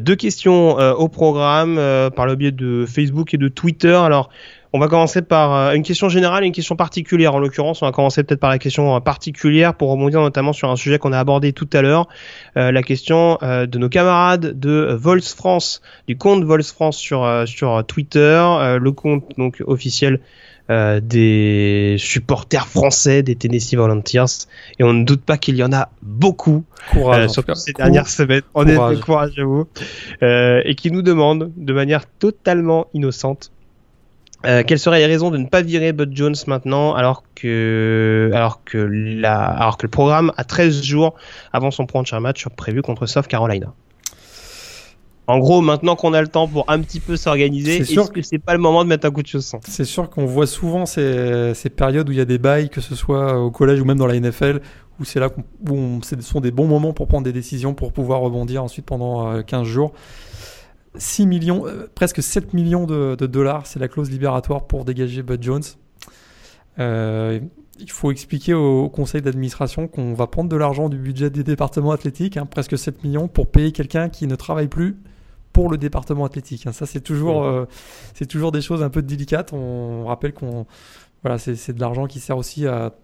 Deux questions euh, au programme euh, par le biais de Facebook et de Twitter. Alors, on va commencer par euh, une question générale et une question particulière. En l'occurrence, on va commencer peut-être par la question particulière pour rebondir notamment sur un sujet qu'on a abordé tout à l'heure, la question de nos camarades de Vols France, du compte Vols France sur sur Twitter, le compte donc officiel euh, des supporters français des Tennessee Volunteers. Et on ne doute pas qu'il y en a beaucoup courage, euh, surtout ces dernières semaines. On est de courage à vous. Euh, et qui nous demandent de manière totalement innocente euh, quelles seraient les raisons de ne pas virer Bud Jones maintenant alors que alors que la alors que le programme a 13 jours avant son prochain match prévu contre South Carolina? En gros, maintenant qu'on a le temps pour un petit peu s'organiser, est-ce que c'est pas le moment de mettre un coup de chausson? C'est sûr qu'on voit souvent ces, périodes où il y a des bails, que ce soit au collège ou même dans la NFL, où c'est là où ce sont des bons moments pour prendre des décisions, pour pouvoir rebondir ensuite pendant 15 euh, jours. 6 millions, euh, presque 7 millions de, dollars, c'est la clause libératoire pour dégager Bud Jones. Euh, il faut expliquer au, conseil d'administration qu'on va prendre de l'argent du budget des départements athlétiques, hein, presque 7 millions, pour payer quelqu'un qui ne travaille plus pour le département athlétique. Hein. Ça, c'est toujours, euh, c'est toujours des choses un peu délicates. On, rappelle qu'on, voilà, c'est de l'argent qui sert aussi à,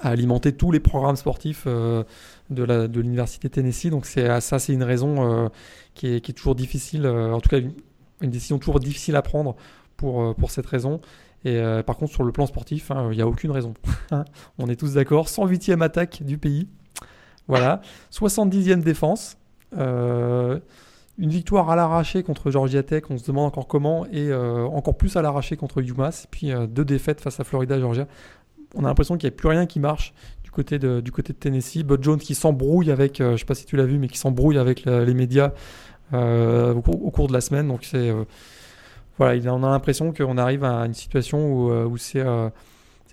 alimenter tous les programmes sportifs euh, de la de l'université Tennessee. Donc c'est ça, c'est une raison euh, qui, est, qui, est, toujours difficile. en tout cas, une, décision toujours difficile à prendre pour pour cette raison. Et par contre, sur le plan sportif, hein, il n'y a aucune raison. Hein. On est tous d'accord. 108e attaque du pays. Voilà. 70e défense. Euh, une victoire à l'arraché contre Georgia Tech, on se demande encore comment, et euh, encore plus à l'arraché contre UMass, puis euh, deux défaites face à Florida Georgia. On a l'impression qu'il n'y a plus rien qui marche du côté de, Tennessee. Bud Jones qui s'embrouille avec, euh, je ne sais pas si tu l'as vu, mais qui s'embrouille avec les médias au cours, de la semaine. Donc voilà, on a l'impression qu'on arrive à une situation où, où c'est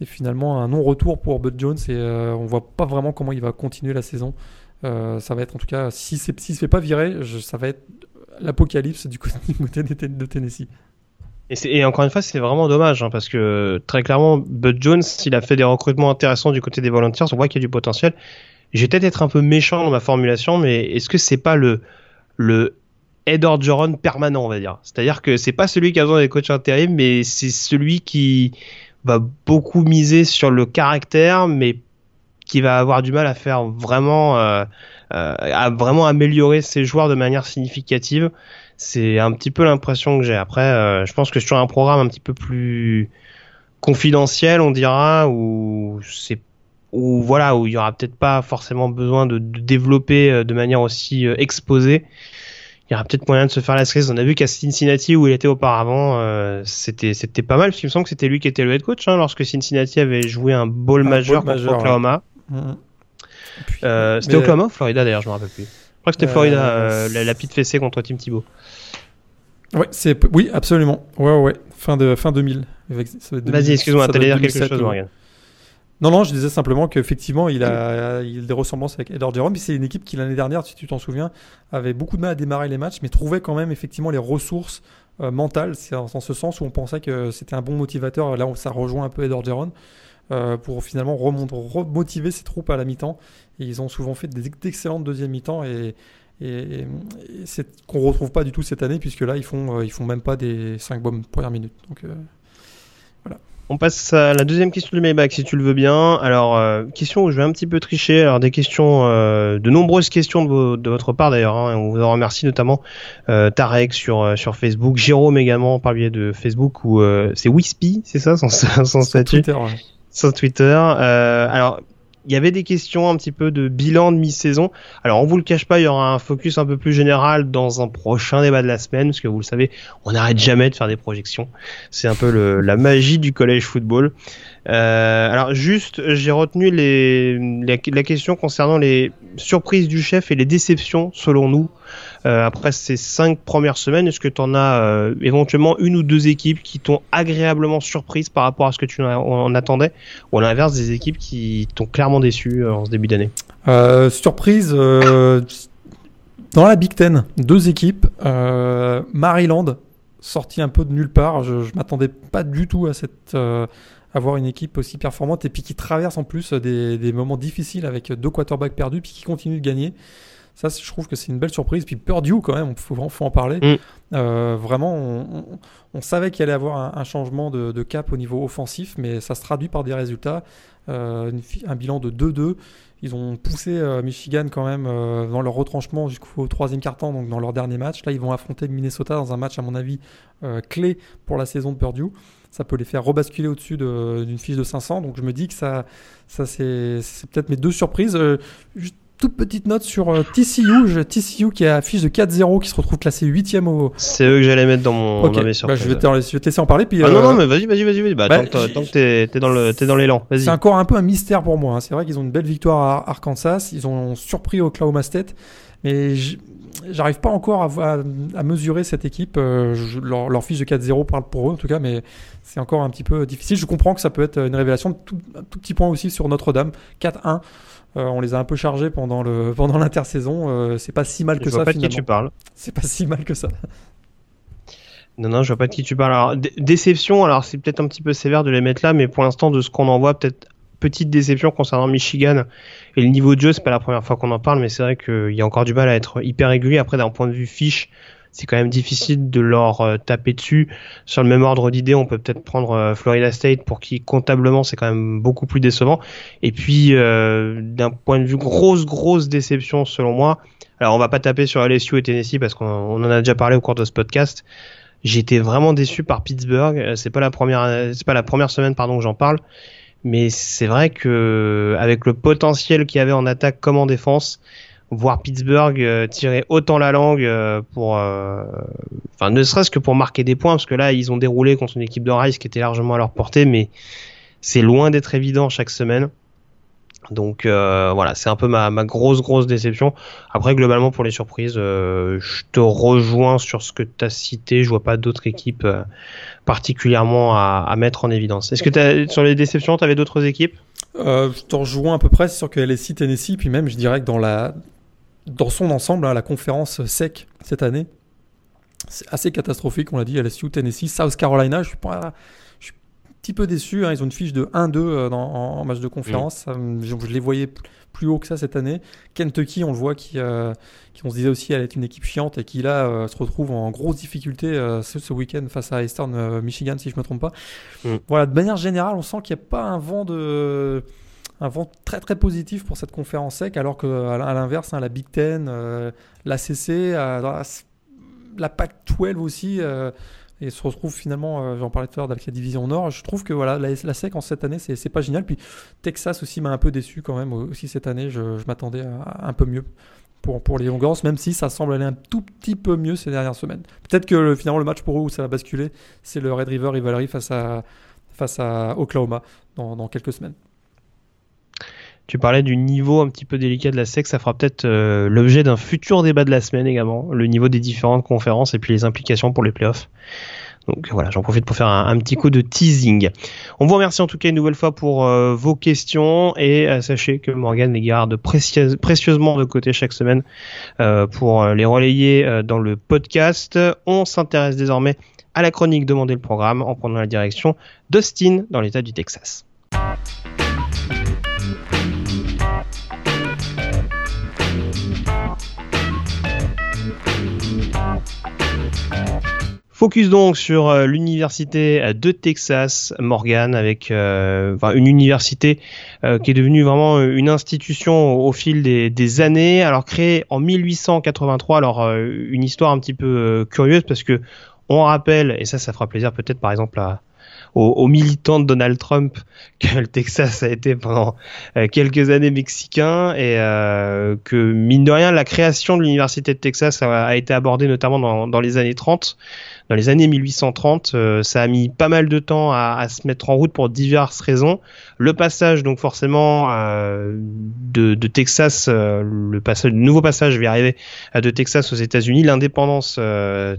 finalement un non-retour pour Bud Jones et on ne voit pas vraiment comment il va continuer la saison. Euh, ça va être en tout cas, si ne si se fait pas virer, ça va être l'apocalypse du côté, de Tennessee. Et, encore une fois, c'est vraiment dommage hein, parce que très clairement, Bud Jones, il a fait des recrutements intéressants du côté des Volunteers. On voit qu'il y a du potentiel. Je vais peut-être être un peu méchant dans ma formulation, mais est-ce que c'est pas le le Ed Orgeron permanent, on va dire? C'est-à-dire que c'est pas celui qui a besoin des coachs intérim, mais c'est celui qui va beaucoup miser sur le caractère, mais qui va avoir du mal à faire vraiment, euh, euh, à vraiment améliorer ses joueurs de manière significative. C'est un petit peu l'impression que j'ai. Après, euh, je pense que sur un programme un petit peu plus confidentiel, on dira, où c'est où voilà où il y aura peut-être pas forcément besoin de, de développer de manière aussi exposée il y aura peut-être moyen de se faire la cerise. On a vu qu'à Cincinnati où il était auparavant, euh, c'était c'était pas mal. Parce qu'il me semble que c'était lui qui était le head coach hein, lorsque Cincinnati avait joué un bowl majeur contre Oklahoma. Mmh. Euh, c'était Oklahoma ou Florida d'ailleurs, je me rappelle plus. Je crois que c'était Florida, euh, la, la pite fessée contre Tim Thibault. Ouais, c'est oui, absolument. Ouais, ouais, fin de fin 2000. Vas-y, excuse-moi, t'allais dire quelque chose, Morgan. Non, non, je disais simplement qu'effectivement, il a, il a des ressemblances avec Edward Jerome. C'est une équipe qui, l'année dernière, si tu t'en souviens, avait beaucoup de mal à démarrer les matchs, mais trouvait quand même effectivement les ressources euh, mentales. C'est en, ce sens où on pensait que c'était un bon motivateur. Là, ça rejoint un peu Edward Jerome. Euh, pour finalement remotiver ses troupes à la mi-temps. Et ils ont souvent fait d'excellentes deuxième mi-temps et, et, c'est qu'on retrouve pas du tout cette année puisque là ils font euh, ils font même pas des 5 bonnes premières minutes. Donc euh, on passe à la deuxième question du Maybach, si tu le veux bien. Alors, euh, question où je vais un petit peu tricher. Alors, des questions, euh, de nombreuses questions de, votre part d'ailleurs. Hein, on vous en remercie notamment euh, Tarek sur sur Facebook, Jérôme également par le biais de Facebook ou c'est Wispy, c'est ça son, son statut. Twitter, ouais. Sur Twitter. alors, il y avait des questions un petit peu de bilan de mi-saison. Alors, on vous le cache pas, il y aura un focus un peu plus général dans un prochain débat de la semaine, parce que vous le savez, on n'arrête jamais de faire des projections. C'est un peu le, la magie du collège football. Euh, alors, juste, j'ai retenu les, la question concernant les surprises du chef et les déceptions, selon nous, euh, après ces cinq premières semaines, est-ce que tu en as euh, éventuellement une ou deux équipes qui t'ont agréablement surprise par rapport à ce que tu en attendais, ou à l'inverse des équipes qui t'ont clairement déçu euh, en ce début d'année? Surprise dans la Big Ten, deux équipes, Maryland sorti un peu de nulle part. Je, je m'attendais pas du tout à cette avoir une équipe aussi performante et puis qui traverse en plus des, des moments difficiles avec deux quarterbacks perdus puis qui continue de gagner. Ça, je trouve que c'est une belle surprise. Puis Purdue, quand même, il faut, faut, en parler. Mm. Euh, vraiment, on, on, savait qu'il allait avoir un, un changement de, de, cap au niveau offensif, mais ça se traduit par des résultats. Euh, une, un bilan de 2-2. Ils ont poussé euh, Michigan quand même dans leur retranchement jusqu'au troisième quart-temps, donc dans leur dernier match. Là, ils vont affronter Minnesota dans un match, à mon avis, clé pour la saison de Purdue. Ça peut les faire rebasculer au-dessus d'une fiche de 500. Donc je me dis que ça, ça c'est peut-être mes deux surprises. Euh, juste toute petite note sur euh, TCU, TCU qui a fiche de 4-0, qui se retrouve classé 8 au. C'est eux que j'allais mettre dans mon okay. bah, je, vais te, je vais te laisser en parler. Puis, ah, euh... non, non, mais vas-y, vas-y, vas-y. Bah, bah, tant, tant que t'es es dans le, es dans l'élan, vas-y. C'est encore un peu un mystère pour moi. Hein. C'est vrai qu'ils ont une belle victoire à Arkansas. Ils ont surpris Oklahoma State. Mais j'arrive pas encore à, à, à, mesurer cette équipe. Euh, je, leur, leur, fiche de 4-0 parle pour eux, en tout cas, mais c'est encore un petit peu difficile. Je comprends que ça peut être une révélation. Tout, un tout petit point aussi sur Notre-Dame. 4-1. Euh, on les a un peu chargés pendant le pendant l'intersaison. Euh, c'est pas si mal que je ça. Vois pas finalement. de qui tu parles. C'est pas si mal que ça. Non, non, je vois pas de qui tu parles. Alors, déception, alors c'est peut-être un petit peu sévère de les mettre là, mais pour l'instant, de ce qu'on en voit, peut-être petite déception concernant Michigan et le niveau de jeu. C'est pas la première fois qu'on en parle, mais c'est vrai qu'il y a encore du mal à être hyper régulier. Après, d'un point de vue fiche, c'est quand même difficile de leur euh, taper dessus. Sur le même ordre d'idée, on peut peut-être prendre euh, Florida State pour qui comptablement c'est quand même beaucoup plus décevant. Et puis euh, d'un point de vue grosse grosse déception selon moi. Alors on va pas taper sur LSU et Tennessee parce qu'on en a déjà parlé au cours de ce podcast. J'étais vraiment déçu par Pittsburgh. C'est pas la première c'est pas la première semaine pardon que j'en parle. Mais c'est vrai que avec le potentiel qu'il y avait en attaque comme en défense, voir Pittsburgh euh, tirer autant la langue euh, pour, euh, enfin ne serait-ce que pour marquer des points, parce que là ils ont déroulé contre une équipe de Rice qui était largement à leur portée, mais c'est loin d'être évident chaque semaine. Donc euh, voilà, c'est un peu ma, ma, grosse grosse déception. Après globalement pour les surprises, euh, je te rejoins sur ce que tu as cité. Je vois pas d'autres équipes euh, particulièrement à, à, mettre en évidence. Est-ce que as, sur les déceptions, tu avais d'autres équipes? Je te rejoins à peu près sur que LSI, Tennessee, puis même je dirais que dans la dans son ensemble, hein, la conférence SEC cette année, c'est assez catastrophique. On l'a dit, LSU, Tennessee, South Carolina. Je suis pas, je suis petit peu déçu. Hein. Ils ont une fiche de 1-2 en, match de conférence. Je, les voyais plus haut que ça cette année. Kentucky, on le voit, qui, qui on se disait aussi elle est une équipe chiante et qui là se retrouve en grosse difficulté ce, week-end face à Eastern Michigan, si je me trompe pas. Voilà, de manière générale, on sent qu'il n'y a pas un vent de un vent très très positif pour cette conférence sec, alors que à l'inverse, hein, la Big Ten, euh, la CC, euh, la, Pac-12 aussi, euh, et se retrouve finalement, j'en parlais tout à l'heure avec la division Nord. Je trouve que voilà, la, SEC en cette année, c'est pas génial. Puis Texas aussi m'a un peu déçu quand même aussi cette année. Je, m'attendais un peu mieux pour, pour les Longhorns, même si ça semble aller un tout petit peu mieux ces dernières semaines. Peut-être que finalement le match pour eux où ça va basculer, c'est le Red River Rivalry face à, face à Oklahoma dans quelques semaines. Tu parlais du niveau un petit peu délicat de la SEC, ça fera peut-être euh, l'objet d'un futur débat de la semaine également, le niveau des différentes conférences et puis les implications pour les playoffs. Donc voilà, j'en profite pour faire un, petit coup de teasing. On vous remercie en tout cas une nouvelle fois pour euh, vos questions et euh, sachez que Morgan les garde précieusement de côté chaque semaine pour les relayer dans le podcast. On s'intéresse désormais à la chronique Demandez le programme en prenant la direction d'Austin dans l'état du Texas. Focus donc sur euh, l'université euh, de Texas, Morgan, avec euh, une université qui est devenue vraiment une institution au, fil des, années. Alors créée en 1883, alors une histoire un petit peu curieuse parce que on rappelle, et ça, ça fera plaisir peut-être par exemple à, aux, militants de Donald Trump que le Texas a été pendant quelques années mexicain et que mine de rien la création de l'université de Texas a, été abordée notamment dans, dans les années 30 dans les années 1830. Euh, ça a mis pas mal de temps à, se mettre en route pour diverses raisons. Le passage, donc forcément, euh, de, Texas, euh, le, passage, le nouveau passage va arriver de Texas aux États-Unis, l'indépendance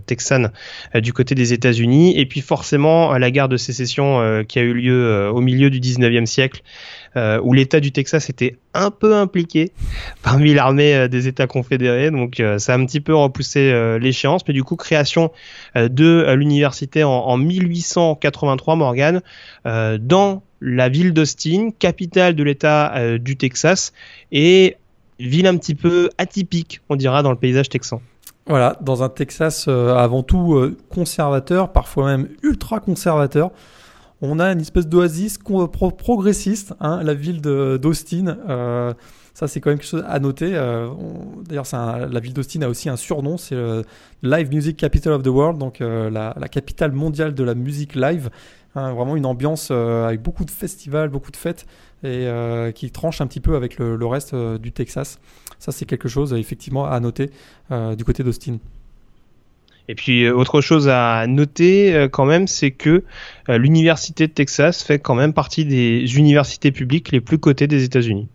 texane du côté des États-Unis, et puis forcément la guerre de sécession qui a eu lieu au milieu du 19e siècle euh, où l'État du Texas était un peu impliqué parmi l'armée euh, des États confédérés. Donc euh, ça a un petit peu repoussé l'échéance. Mais du coup, création de l'université en, 1883, Morgan, dans la ville d'Austin, capitale de l'État du Texas, et ville un petit peu atypique, on dira, dans le paysage texan. Voilà, dans un Texas avant tout conservateur, parfois même ultra conservateur on a une espèce d'oasis progressiste, hein, la ville d'Austin. Euh, ça, c'est quand même quelque chose à noter. Euh, d'ailleurs, la ville d'Austin a aussi un surnom, c'est le Live Music Capital of the World, donc euh, la, capitale mondiale de la musique live. Hein, vraiment une ambiance avec beaucoup de festivals, beaucoup de fêtes, et qui tranche un petit peu avec le reste du Texas. Ça, c'est quelque chose effectivement à noter du côté d'Austin. Et puis euh, autre chose à noter euh, quand même, c'est que euh, l'université de Texas fait quand même partie des universités publiques les plus cotées des États-Unis.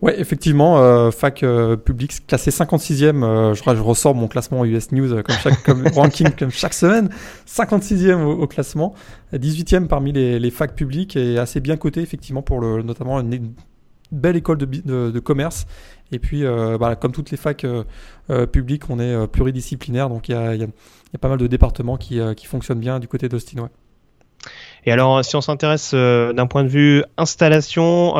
Ouais, effectivement, fac publique classé 56e. je, je, ressors mon classement US News comme chaque comme ranking comme chaque semaine. 56e au, classement, 18e parmi les, les facs publiques et assez bien coté effectivement pour le notamment une, belle école de, de, de commerce et puis, euh, bah, comme toutes les facs euh, euh, publiques, on est pluridisciplinaire, donc il y a, pas mal de départements qui, fonctionnent bien du côté d'Austin. Et alors, si on s'intéresse d'un point de vue installation,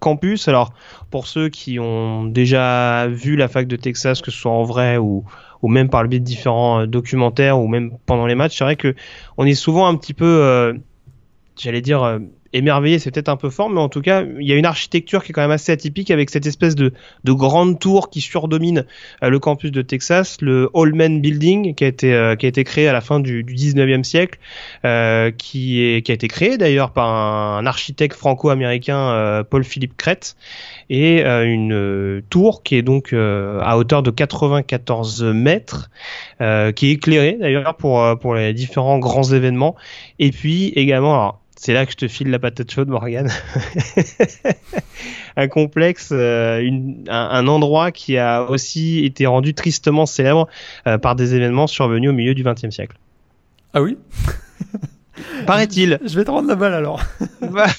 campus, alors pour ceux qui ont déjà vu la fac de Texas, que ce soit en vrai ou, ou même par le biais de différents documentaires ou même pendant les matchs, c'est vrai que on est souvent un petit peu, j'allais dire, émerveillé, c'est peut-être un peu fort, mais en tout cas, il y a une architecture qui est quand même assez atypique avec cette espèce de, de grande tour qui surdomine euh, le campus de Texas, le Holman Building, qui a été, euh, qui a été créé à la fin du, du 19e siècle, euh, qui, est, qui a été créé d'ailleurs par un, architecte franco-américain, Paul Philippe Crête, et une tour qui est donc à hauteur de 94 mètres, qui est éclairée d'ailleurs pour, pour les différents grands événements, et puis également, alors, c'est là que je te file la patate chaude, Morgan. un complexe, euh, un, endroit qui a aussi été rendu tristement célèbre euh, par des événements survenus au milieu du XXe siècle. Ah oui? Paraît-il. Je vais te rendre la balle alors. Bah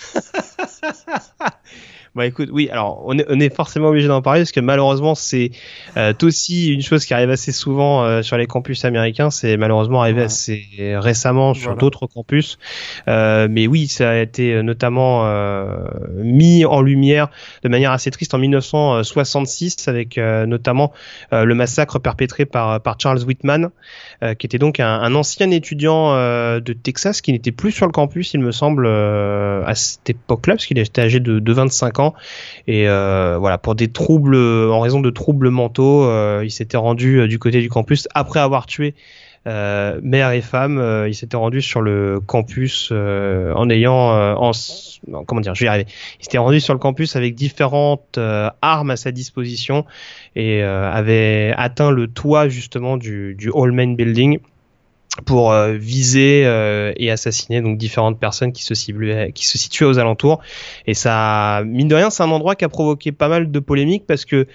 écoute, oui, alors on est, on est forcément obligé d'en parler parce que malheureusement c'est euh, aussi une chose qui arrive assez souvent euh, sur les campus américains, c'est malheureusement arrivé assez récemment sur d'autres campus. Euh, mais oui, ça a été notamment euh, mis en lumière de manière assez triste en 1966 avec euh, notamment le massacre perpétré par, par Charles Whitman, qui était donc un, ancien étudiant de Texas qui n'était plus sur le campus, il me semble, à cette époque-là, parce qu'il était âgé de, de 25 ans. Et euh, voilà, pour des troubles, en raison de troubles mentaux, euh, il s'était rendu euh, du côté du campus après avoir tué euh, mère et femme, euh, il s'était rendu sur le campus euh, en ayant, en, comment dire, je vais y arriver. Il s'était rendu sur le campus avec différentes armes à sa disposition et avait atteint le toit justement du, du All Main Building pour euh, viser euh, et assassiner donc différentes personnes qui se situaient, qui se situaient aux alentours. Et ça, mine de rien, c'est un endroit qui a provoqué pas mal de polémiques parce que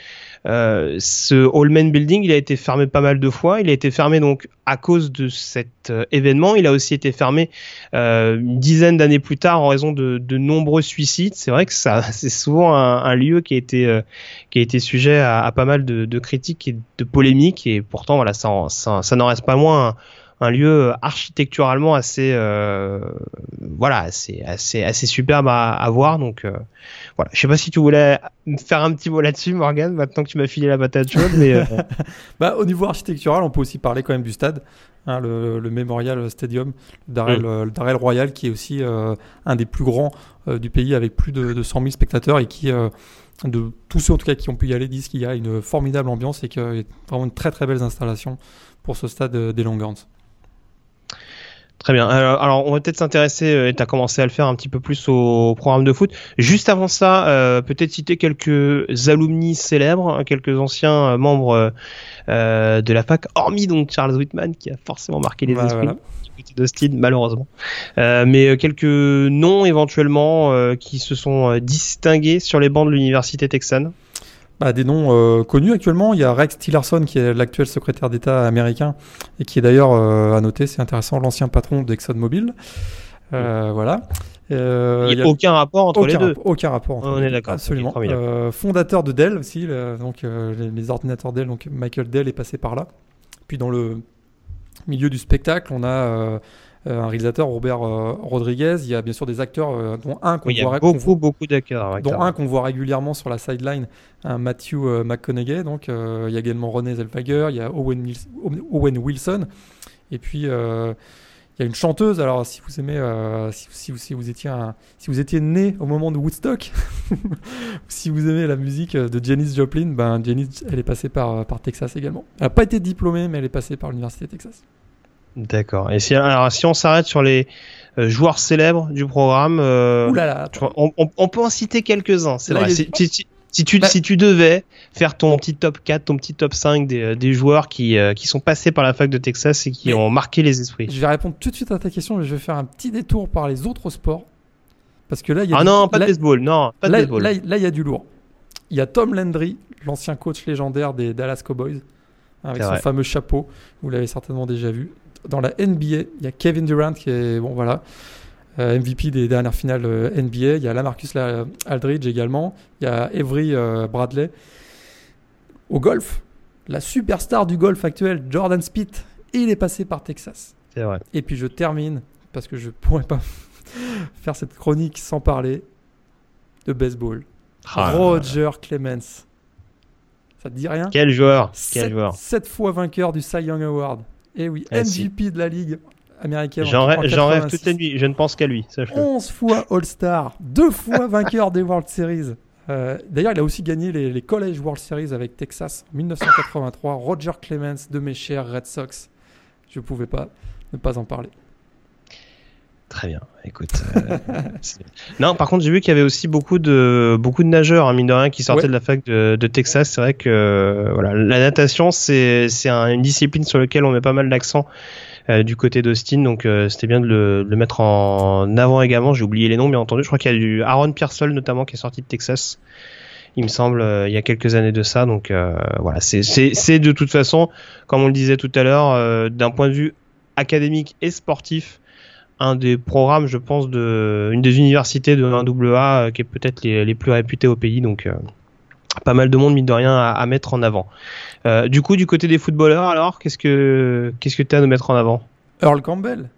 euh, ce Allman Building, il a été fermé pas mal de fois. Il a été fermé donc à cause de cet événement. Il a aussi été fermé une dizaine d'années plus tard en raison de, de nombreux suicides. C'est vrai que ça, c'est souvent un, lieu qui a été qui a été sujet à, pas mal de, critiques et de polémiques. Et pourtant, voilà, ça, n'en reste pas moins. Un lieu architecturalement assez euh, voilà assez assez assez superbe à, à voir donc euh, voilà je sais pas si tu voulais faire un petit mot là-dessus Morgan maintenant que tu m'as filé la patate chaude mais euh... bah, au niveau architectural on peut aussi parler quand même du stade hein, le, le, Memorial Stadium Darrell, mm. Darrell Royal qui est aussi euh, un des plus grands euh, du pays avec plus de, de 100 000 spectateurs et qui de tous ceux en tout cas qui ont pu y aller disent qu'il y a une formidable ambiance et qu'il y a vraiment une très très belle installation pour ce stade des Longhorns. Très bien. Alors, on va peut-être s'intéresser, euh, et tu as commencé à le faire un petit peu plus au programme de foot. Juste avant ça, euh, peut-être citer quelques alumni célèbres, hein, quelques anciens euh, membres euh, de la fac, hormis donc Charles Whitman, qui a forcément marqué les bah, esprits. Voilà. d'Austin malheureusement euh, mais quelques noms éventuellement qui se sont distingués sur les bancs de l'université texane bah, des noms euh, connus actuellement. Il y a Rex Tillerson qui est l'actuel secrétaire d'État américain et qui est d'ailleurs euh, à noter, c'est intéressant, l'ancien patron d'ExxonMobil. Euh, voilà. Euh, il n'y a, a, aucun rapport entre aucun les deux. Aucun rapport. Entre On est d'accord. Absolument. Euh, fondateur de Dell aussi, donc les, les, ordinateurs Dell. Donc Michael Dell est passé par là. Puis dans le milieu du spectacle, on a un réalisateur, Robert euh, Rodriguez. Il y a bien sûr des acteurs, euh, dont un qu'on oui, voit, beaucoup, beaucoup d'acteurs, dont un qu'on voit régulièrement sur la sideline, un Matthew McConaughey. Donc il y a également René Zellweger, il y a Owen, Owen Wilson, et puis il y a une chanteuse. Alors, si vous aimez, euh, si, si, si, vous étiez un, si vous étiez né au moment de Woodstock, si vous aimez la musique de Janis Joplin, ben Janis, elle est passée par, par Texas également. Elle n'a pas été diplômée, mais elle est passée par l'université de Texas. D'accord. Et si, alors, si on s'arrête sur les euh, joueurs célèbres du programme, euh, on, on, on, peut en citer quelques-uns. C'est vrai. Si, si, si, tu, bah, si tu devais faire ton petit top 4, ton petit top 5 des, des joueurs qui, euh, qui sont passés par la fac de Texas et qui ont marqué les esprits. Je vais répondre tout de suite à ta question, mais je vais faire un petit détour par les autres sports. Parce que là, il y a ah du, non, pas là, de baseball, non, pas de là, baseball. Là, là, il y a du lourd. Il y a Tom Landry, l'ancien coach légendaire des Dallas Cowboys, avec son vrai. fameux chapeau. Vous l'avez certainement déjà vu dans la NBA, il y a Kevin Durant qui est bon voilà euh, MVP des dernières finales euh, NBA. Il y a Lamarcus Aldridge également. Il y a Avery euh, Bradley. Au golf, la superstar du golf actuel, Jordan Spieth, il est passé par Texas. C'est vrai. Et puis je termine parce que je pourrais pas faire cette chronique sans parler de baseball. Ah, Roger Clemens. Ça te dit rien? Quel joueur Quel joueur sept fois vainqueur du Cy Young Award. Et Eh oui, Ah, MVP si. de la ligue américaine. J'en rêve, toute la nuit, je ne pense qu'à lui. 11 fois All-Star, deux fois vainqueur des World Series. Euh, D'ailleurs, il a aussi gagné les, les, College World Series avec Texas en 1983. Roger Clemens de mes chers Red Sox. Je ne pouvais pas ne pas en parler. Très bien. Écoute. Euh, non, par contre, j'ai vu qu'il y avait aussi beaucoup de beaucoup de nageurs, hein, mine de rien, qui sortaient ouais. de la fac de, de Texas. C'est vrai que euh, voilà, la natation, c'est c'est un, une discipline sur laquelle on met pas mal d'accent euh, du côté d'Austin. Donc, euh, c'était bien de le, de le, mettre en avant également. J'ai oublié les noms, bien entendu. Je crois qu'il y a du Aaron Pearsall notamment qui est sorti de Texas. Il me semble, euh, il y a quelques années de ça. Donc voilà, c'est c'est de toute façon, comme on le disait tout à l'heure, d'un point de vue académique et sportif un des programmes, je pense, de une des universités de 1AA qui est peut-être les, les, plus réputées au pays. Donc, pas mal de monde mine de rien à, à mettre en avant. du coup, du côté des footballeurs, alors, qu'est-ce que qu'est-ce que tu as à nous mettre en avant? Earl Campbell.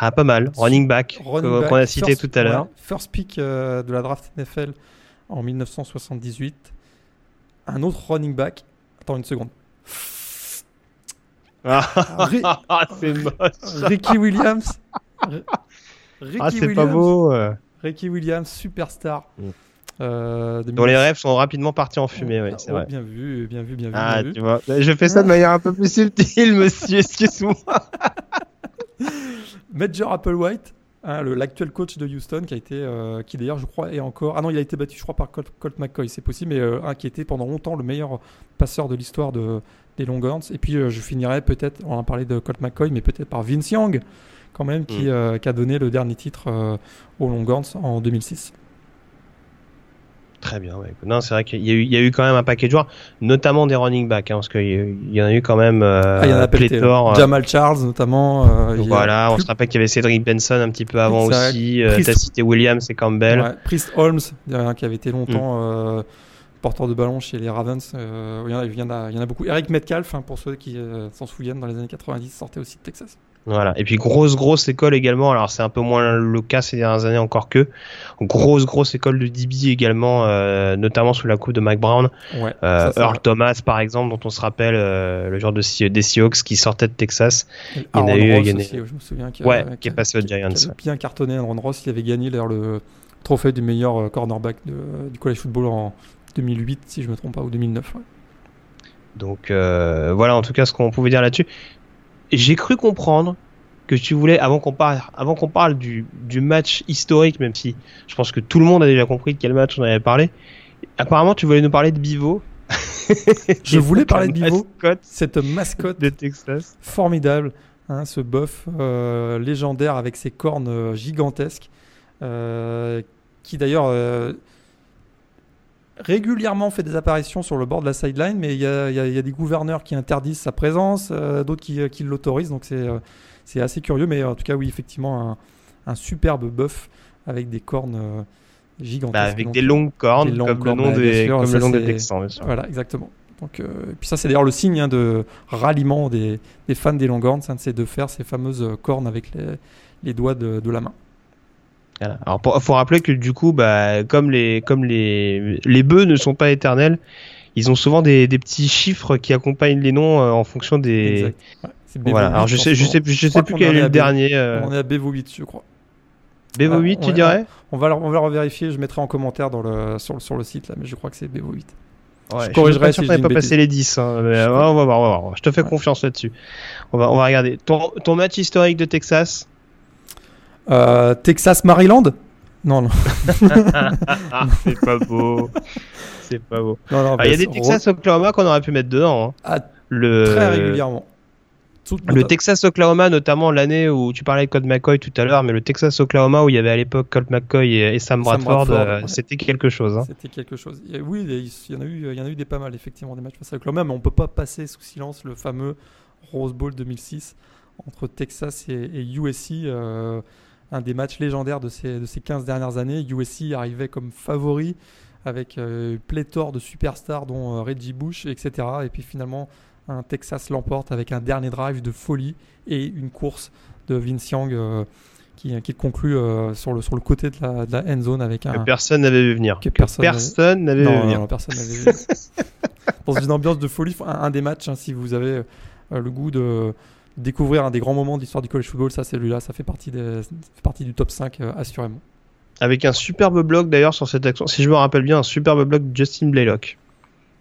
Ah, pas mal. Running back, qu'on a cité first, tout à l'heure. Ouais, first pick euh, de la draft NFL en 1978. Un autre running back. Attends une seconde. Ri c'est moche. Ricky Williams. Ricky ah, c'est pas beau. Ricky Williams, superstar. Mm. Euh, dont les rêves sont rapidement partis en fumée, ouais, c'est oh, vrai. Bien vu, bien vu, bien vu. Ah, bien tu vois, je fais ça de manière un peu plus subtile, monsieur, excuse-moi. Major Applewhite, hein, l'actuel coach de Houston, qui a été, euh, qui d'ailleurs, je crois, est encore. Ah non, il a été battu, je crois, par Colt, Colt McCoy, c'est possible, mais euh, qui était pendant longtemps le meilleur passeur de l'histoire de, des Longhorns. Et puis, euh, je finirai peut-être, on a parlé de Colt McCoy, mais peut-être par Vince Young, quand même, qui, Mm. qui a donné le dernier titre aux Longhorns en 2006. Très bien. Non, c'est vrai qu'il y, a eu, il y a eu quand même un paquet de joueurs, notamment des running backs, hein, parce qu'il y, en a eu quand même euh, ah, il y en a pléthore. euh, Jamal Charles notamment. Euh, voilà, on se rappelle qu'il y avait Cédric Benson un petit peu avant aussi. Euh, Priest- T'as cité Williams et Campbell. Ouais, Priest Holmes, euh, qui avait été longtemps Mm. euh, porteur de ballon chez les Ravens. Euh, il, y en a, il, y en a, il y en a beaucoup. Eric Metcalf, hein, pour ceux qui euh, s'en souviennent, dans les années 90, sortait aussi de Texas. Voilà. Et puis grosse grosse école également. Alors c'est un peu moins le cas ces dernières années encore que grosse grosse école de DB également, euh, notamment sous la coupe de Mike Brown. Ouais, Euh, Earl Thomas par exemple, dont on se rappelle euh, le genre de des Seahawks qui sortait de Texas. Et il y en a eu- Ross il y en a aussi, eu- je me souviens. Ouais, qui est passé aux Giants, Qui bien cartonné. Aaron Ross, il avait gagné d'ailleurs le trophée du meilleur cornerback de- du college football en 2008, si je me trompe pas, ou 2009. ouais. Donc euh, voilà en tout cas ce qu'on pouvait dire là-dessus. J'ai cru comprendre que tu voulais, avant qu'on parle, avant qu'on parle du, du match historique, même si je pense que tout le monde a déjà compris de quel match on avait parlé, apparemment tu voulais nous parler de Bivo. Je voulais parler de Bivo. Mascotte Cette mascotte de Texas. formidable, hein, ce bœuf euh, légendaire avec ses cornes euh, gigantesques, euh, qui d'ailleurs euh, régulièrement fait des apparitions sur le bord de la sideline, mais il y a, y y des gouverneurs qui interdisent sa présence, euh, d'autres qui, qui l'autorisent, donc c'est euh, c'est assez curieux, mais en tout cas oui, effectivement, un, un superbe bœuf avec des cornes euh, gigantesques. Bah, avec donc, des longues cornes, des longues comme cornes, le nom bah, des, sûr, comme le nom des c'est- Texans. bien sûr. Voilà, exactement. Donc, euh, et puis ça, c'est d'ailleurs le signe hein, de ralliement des, des fans des Longhorns, hein, c'est de faire ces fameuses euh, cornes avec les, les doigts de, de la main. Voilà. Alors, pour, faut rappeler que du coup, bah, comme les, comme les, les bœufs ne sont pas éternels, ils ont souvent des, des petits chiffres qui accompagnent les noms euh, en fonction des. Ouais, Voilà. Alors, 8 je sais, je sais, je sais plus quel est le dernier. euh, On est à Bevo 8, je crois. Bevo Ah, 8, tu dirais On va, le- on va le revérifier, je mettrai en commentaire dans le, sur, le- sur le site, là, mais je crois que c'est Bevo 8. Ouais, je je corrigerai suis si pas sûr je qu'on ait dis pas passé les 10. hein, mais, Je on pas. va voir, on va voir. Je te fais Ouais. confiance là-dessus. On va, on va regarder. Ton, ton match historique de Texas? Euh, Texas-Maryland Non, non. Ah, c'est pas beau. c'est pas beau. non, non Ah, Il y a des c'est- Texas-Oklahoma qu'on aurait pu mettre dedans. hein. Ah, Le, très régulièrement. Tout- Le Texas-Oklahoma, notamment l'année où tu parlais de Colt McCoy tout à l'heure, mais le Texas-Oklahoma où il y avait à l'époque Colt McCoy et, et Sam Sam Bradford, Bradford, euh, ouais. c'était quelque chose. hein. C'était quelque chose. Oui, il y, en a eu, il y en a eu des pas mal, effectivement, des matchs face à Oklahoma, mais on peut pas passer sous silence le fameux Rose Bowl 2006 entre Texas et, et USC, euh, un des matchs légendaires de ces, de ces 15 dernières années. USC arrivait comme favori avec euh, pléthore de superstars, dont euh, Reggie Bush, etc. Et puis finalement, un Texas l'emporte avec un dernier drive de folie et une course de Vince Young euh, qui, qui conclut euh, sur, le, sur le côté de la, de la end zone avec Que un. personne n'avait vu venir. Que Que personne n'avait vu venir. non, personne n'avait vu. Dans une ambiance de folie, un, un des matchs, hein, si vous avez le goût de découvrir un des grands moments de l'histoire du college football, ça, celui-là, ça fait partie, du top 5, euh, assurément. Avec un superbe bloc d'ailleurs sur cette action, si je me rappelle bien, un superbe bloc de Justin Blaylock,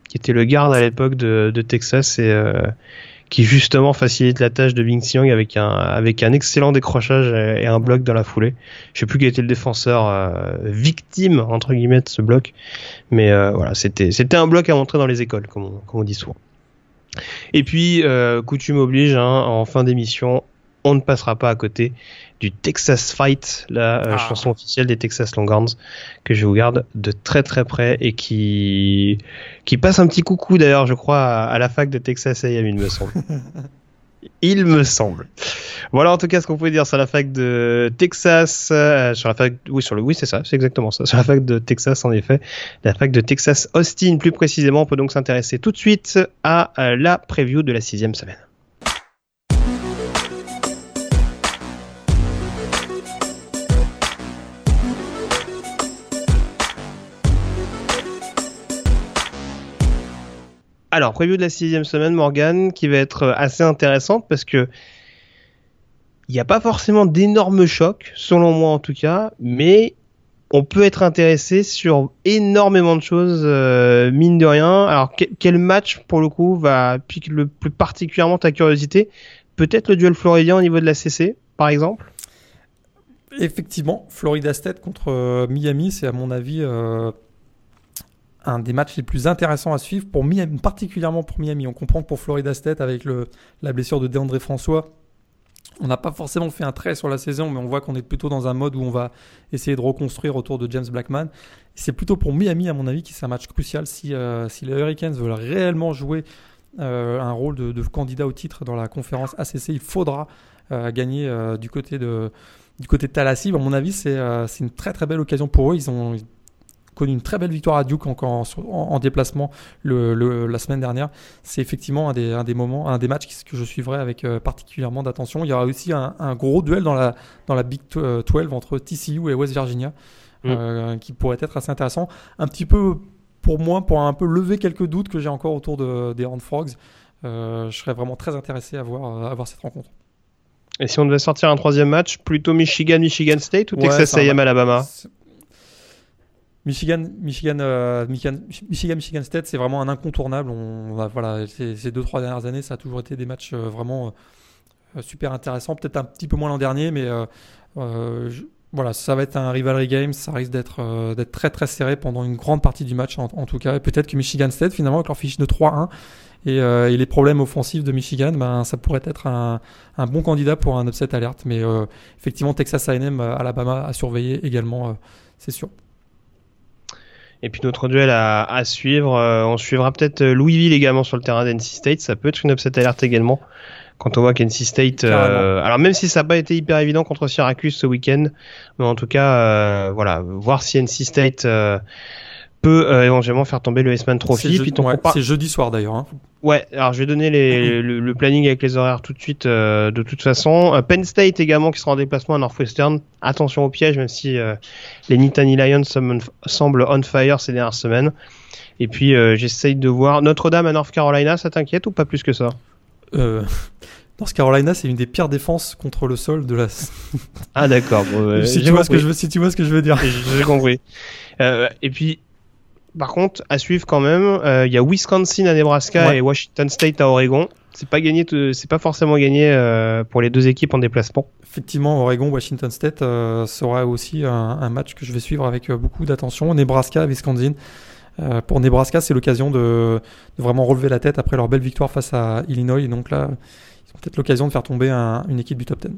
qui était le garde à l'époque de, Texas et euh, qui justement facilite la tâche de Vince Young avec un, excellent décrochage et, un bloc dans la foulée. Je sais plus qui était le défenseur euh, victime entre guillemets de ce bloc, mais voilà, c'était un bloc à montrer dans les écoles, comme on dit souvent. Et puis, euh, coutume oblige, hein, en fin d'émission, on ne passera pas à côté du Texas Fight, la euh, Ah. chanson officielle des Texas Longhorns, que je vous garde de très très près et qui qui passe un petit coucou d'ailleurs, je crois, à, à la fac de Texas A&M, il me semble. Il me semble. Voilà en tout cas ce qu'on pouvait dire sur la fac de Texas, euh, sur la fac, oui sur le, oui c'est ça, c'est exactement ça, sur la fac de Texas en effet, la fac de Texas Austin plus précisément. On peut donc s'intéresser tout de suite à euh, la preview de la sixième semaine. Alors, preview de la sixième semaine, Morgan, qui va être assez intéressante parce que il n'y a pas forcément d'énormes chocs, selon moi en tout cas, mais on peut être intéressé sur énormément de choses, euh, mine de rien. Alors, quel match, pour le coup, va piquer le plus particulièrement ta curiosité? Peut-être le duel floridien au niveau de la CC, par exemple? Effectivement, Florida State contre euh, Miami, c'est à mon avis euh, un des matchs les plus intéressants à suivre, pour Miami, particulièrement pour Miami. On comprend que pour Florida State, avec la blessure de DeAndre François, on n'a pas forcément fait un trait sur la saison, mais on voit qu'on est plutôt dans un mode où on va essayer de reconstruire autour de James Blackman. C'est plutôt pour Miami, à mon avis, qui c'est un match crucial. Si, euh, les Hurricanes veulent réellement jouer euh, un rôle de, candidat au titre dans la conférence ACC, il faudra euh, gagner du côté de du côté de Tallahassee. À mon avis, c'est une très très belle occasion pour eux. Ils ont connu une très belle victoire à Duke encore en, déplacement le, la semaine dernière. C'est effectivement un des, un des moments, un des matchs que je suivrai avec euh, particulièrement d'attention. Il y aura aussi un, gros duel dans la, dans la Big 12 euh, entre TCU et West Virginia mm. euh, qui pourrait être assez intéressant. Un petit peu pour moi, pour un peu lever quelques doutes que j'ai encore autour de, des Horned Frogs. je serais vraiment très intéressé à voir, à voir cette rencontre. Et si on devait sortir un troisième match, plutôt Michigan, Michigan State ou Texas A&M Alabama? Michigan, Michigan, euh, Michigan, Michigan, Michigan State, c'est vraiment un incontournable. On, voilà, ces, deux trois dernières années, ça a toujours été des matchs euh, vraiment euh, super intéressants. Peut-être un petit peu moins l'an dernier, mais voilà, ça va être un rivalry game. Ça risque d'être très très serré pendant une grande partie du match en, tout cas. Et peut-être que Michigan State, finalement, avec leur fiche de 3-1 et, les problèmes offensifs de Michigan, ben, ça pourrait être un, un bon candidat pour un upset alerte. Mais effectivement, Texas A&M, Alabama à surveiller également, c'est sûr. Et puis notre duel à, suivre, euh, on suivra peut-être euh, Louisville également sur le terrain d'NC State. Ça peut être une upset alerte également. Quand on voit qu'NC State, euh, alors même si ça n'a pas été hyper évident contre Syracuse ce week-end, mais en tout cas, voilà, voir si NC State peut euh, éventuellement faire tomber le S-Man Trophy. C'est jeudi soir d'ailleurs. Hein. Ouais, alors je vais donner les, le, planning avec les horaires tout de suite euh, de toute façon. Euh, Penn State également qui sera en déplacement à Northwestern. Attention au piège, même si les Nittany Lions semblent on fire ces dernières semaines. Et puis j'essaye de voir Notre-Dame à North Carolina, ça t'inquiète ou pas plus que ça? North Carolina, c'est une des pires défenses contre le sol de la. ah d'accord. si, tu vois ce que je veux, si tu vois ce que je veux dire. J'ai compris. et puis par contre, à suivre quand même, euh, il y a Wisconsin à Nebraska et Washington State à Oregon. C'est pas gagné, c'est pas forcément gagné euh, pour les deux équipes en déplacement. Effectivement, Oregon, Washington State euh, sera aussi un, match que je vais suivre avec beaucoup d'attention. Nebraska, Wisconsin. pour Nebraska, c'est l'occasion de, vraiment relever la tête après leur belle victoire face à Illinois. Et donc là, ils ont peut-être l'occasion de faire tomber une équipe du top 10.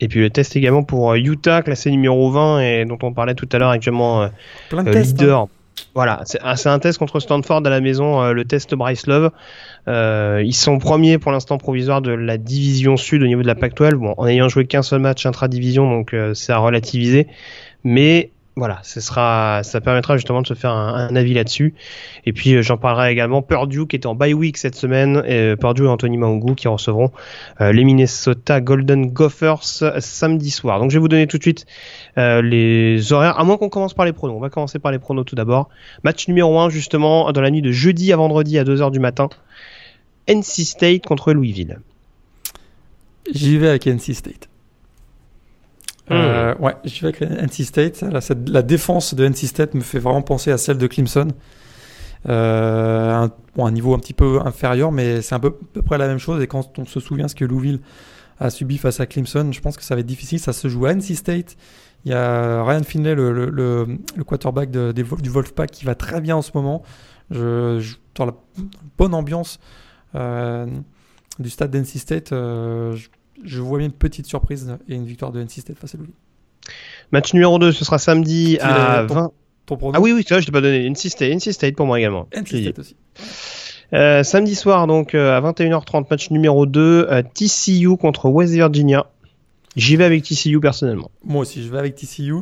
Et puis le test également pour Utah, classé numéro 20 et dont on parlait tout à l'heure actuellement Plein de leader. Hein. Voilà, c'est un test contre Stanford à la maison, euh, le test Bryce Love. Euh, ils sont premiers pour l'instant provisoire de la division sud au niveau de la Pac-12, bon, en ayant joué qu'un seul match intra-division, donc euh, c'est à relativiser. Mais voilà, ce sera, ça permettra justement de se faire un, avis là-dessus. Et puis euh, j'en parlerai également Purdue qui est en bye week cette semaine, et euh, Purdue et Anthony Maungu qui recevront euh, les Minnesota Golden Gophers samedi soir. Donc je vais vous donner tout de suite les horaires, à moins qu'on commence par les pronos. On va commencer par les pronos tout d'abord. Match numéro 1 justement dans la nuit de jeudi à vendredi à 2h du matin. NC State contre Louisville. J'y vais avec NC State. Euh, ouais, je vais avec NC State. La, défense de NC State me fait vraiment penser à celle de Clemson. Euh, un, bon, un niveau un petit peu inférieur, mais c'est un peu, à peu près la même chose. Et quand on se souvient ce que Louisville a subi face à Clemson, je pense que ça va être difficile. Ça se joue à NC State. Il y a Ryan Finlay, le, le, le, quarterback de, du Wolfpack, qui va très bien en ce moment. Je, dans la bonne ambiance euh, du stade d'NC State, euh, je vois bien une petite surprise et une victoire de NC State face à Louis. Match numéro 2, ce sera samedi à 20. ah oui, oui, vois, je t'ai pas donné. NC State, NC State pour moi également. NC State aussi. Euh, samedi soir, donc euh, à 21h30, match numéro 2, euh, TCU contre West Virginia. J'y vais avec TCU personnellement. Moi aussi, je vais avec TCU.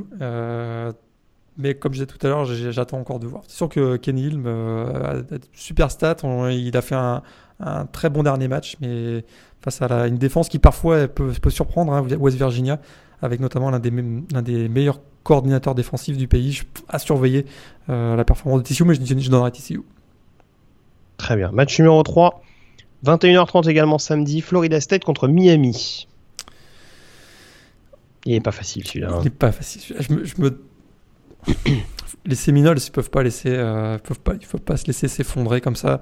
mais comme je disais tout à l'heure, j'attends encore de voir. C'est sûr que Kenny Hill, a super stats. On- il a fait un, un très bon dernier match, mais face à la- une défense qui parfois peut, peut surprendre, hein, West Virginia, avec notamment l'un des, meilleurs coordinateurs défensifs du pays, je- à surveiller euh, la performance de TCU, mais je, je donnerai TCU. Très bien. Match numéro 3, 21h30 également samedi, Florida State contre Miami. Il est pas facile celui-là. hein. Il n'est pas facile. celui-là. Je me, je me- Les Seminoles, ils peuvent pas laisser, euh, peuvent pas, il faut pas se laisser s'effondrer comme ça.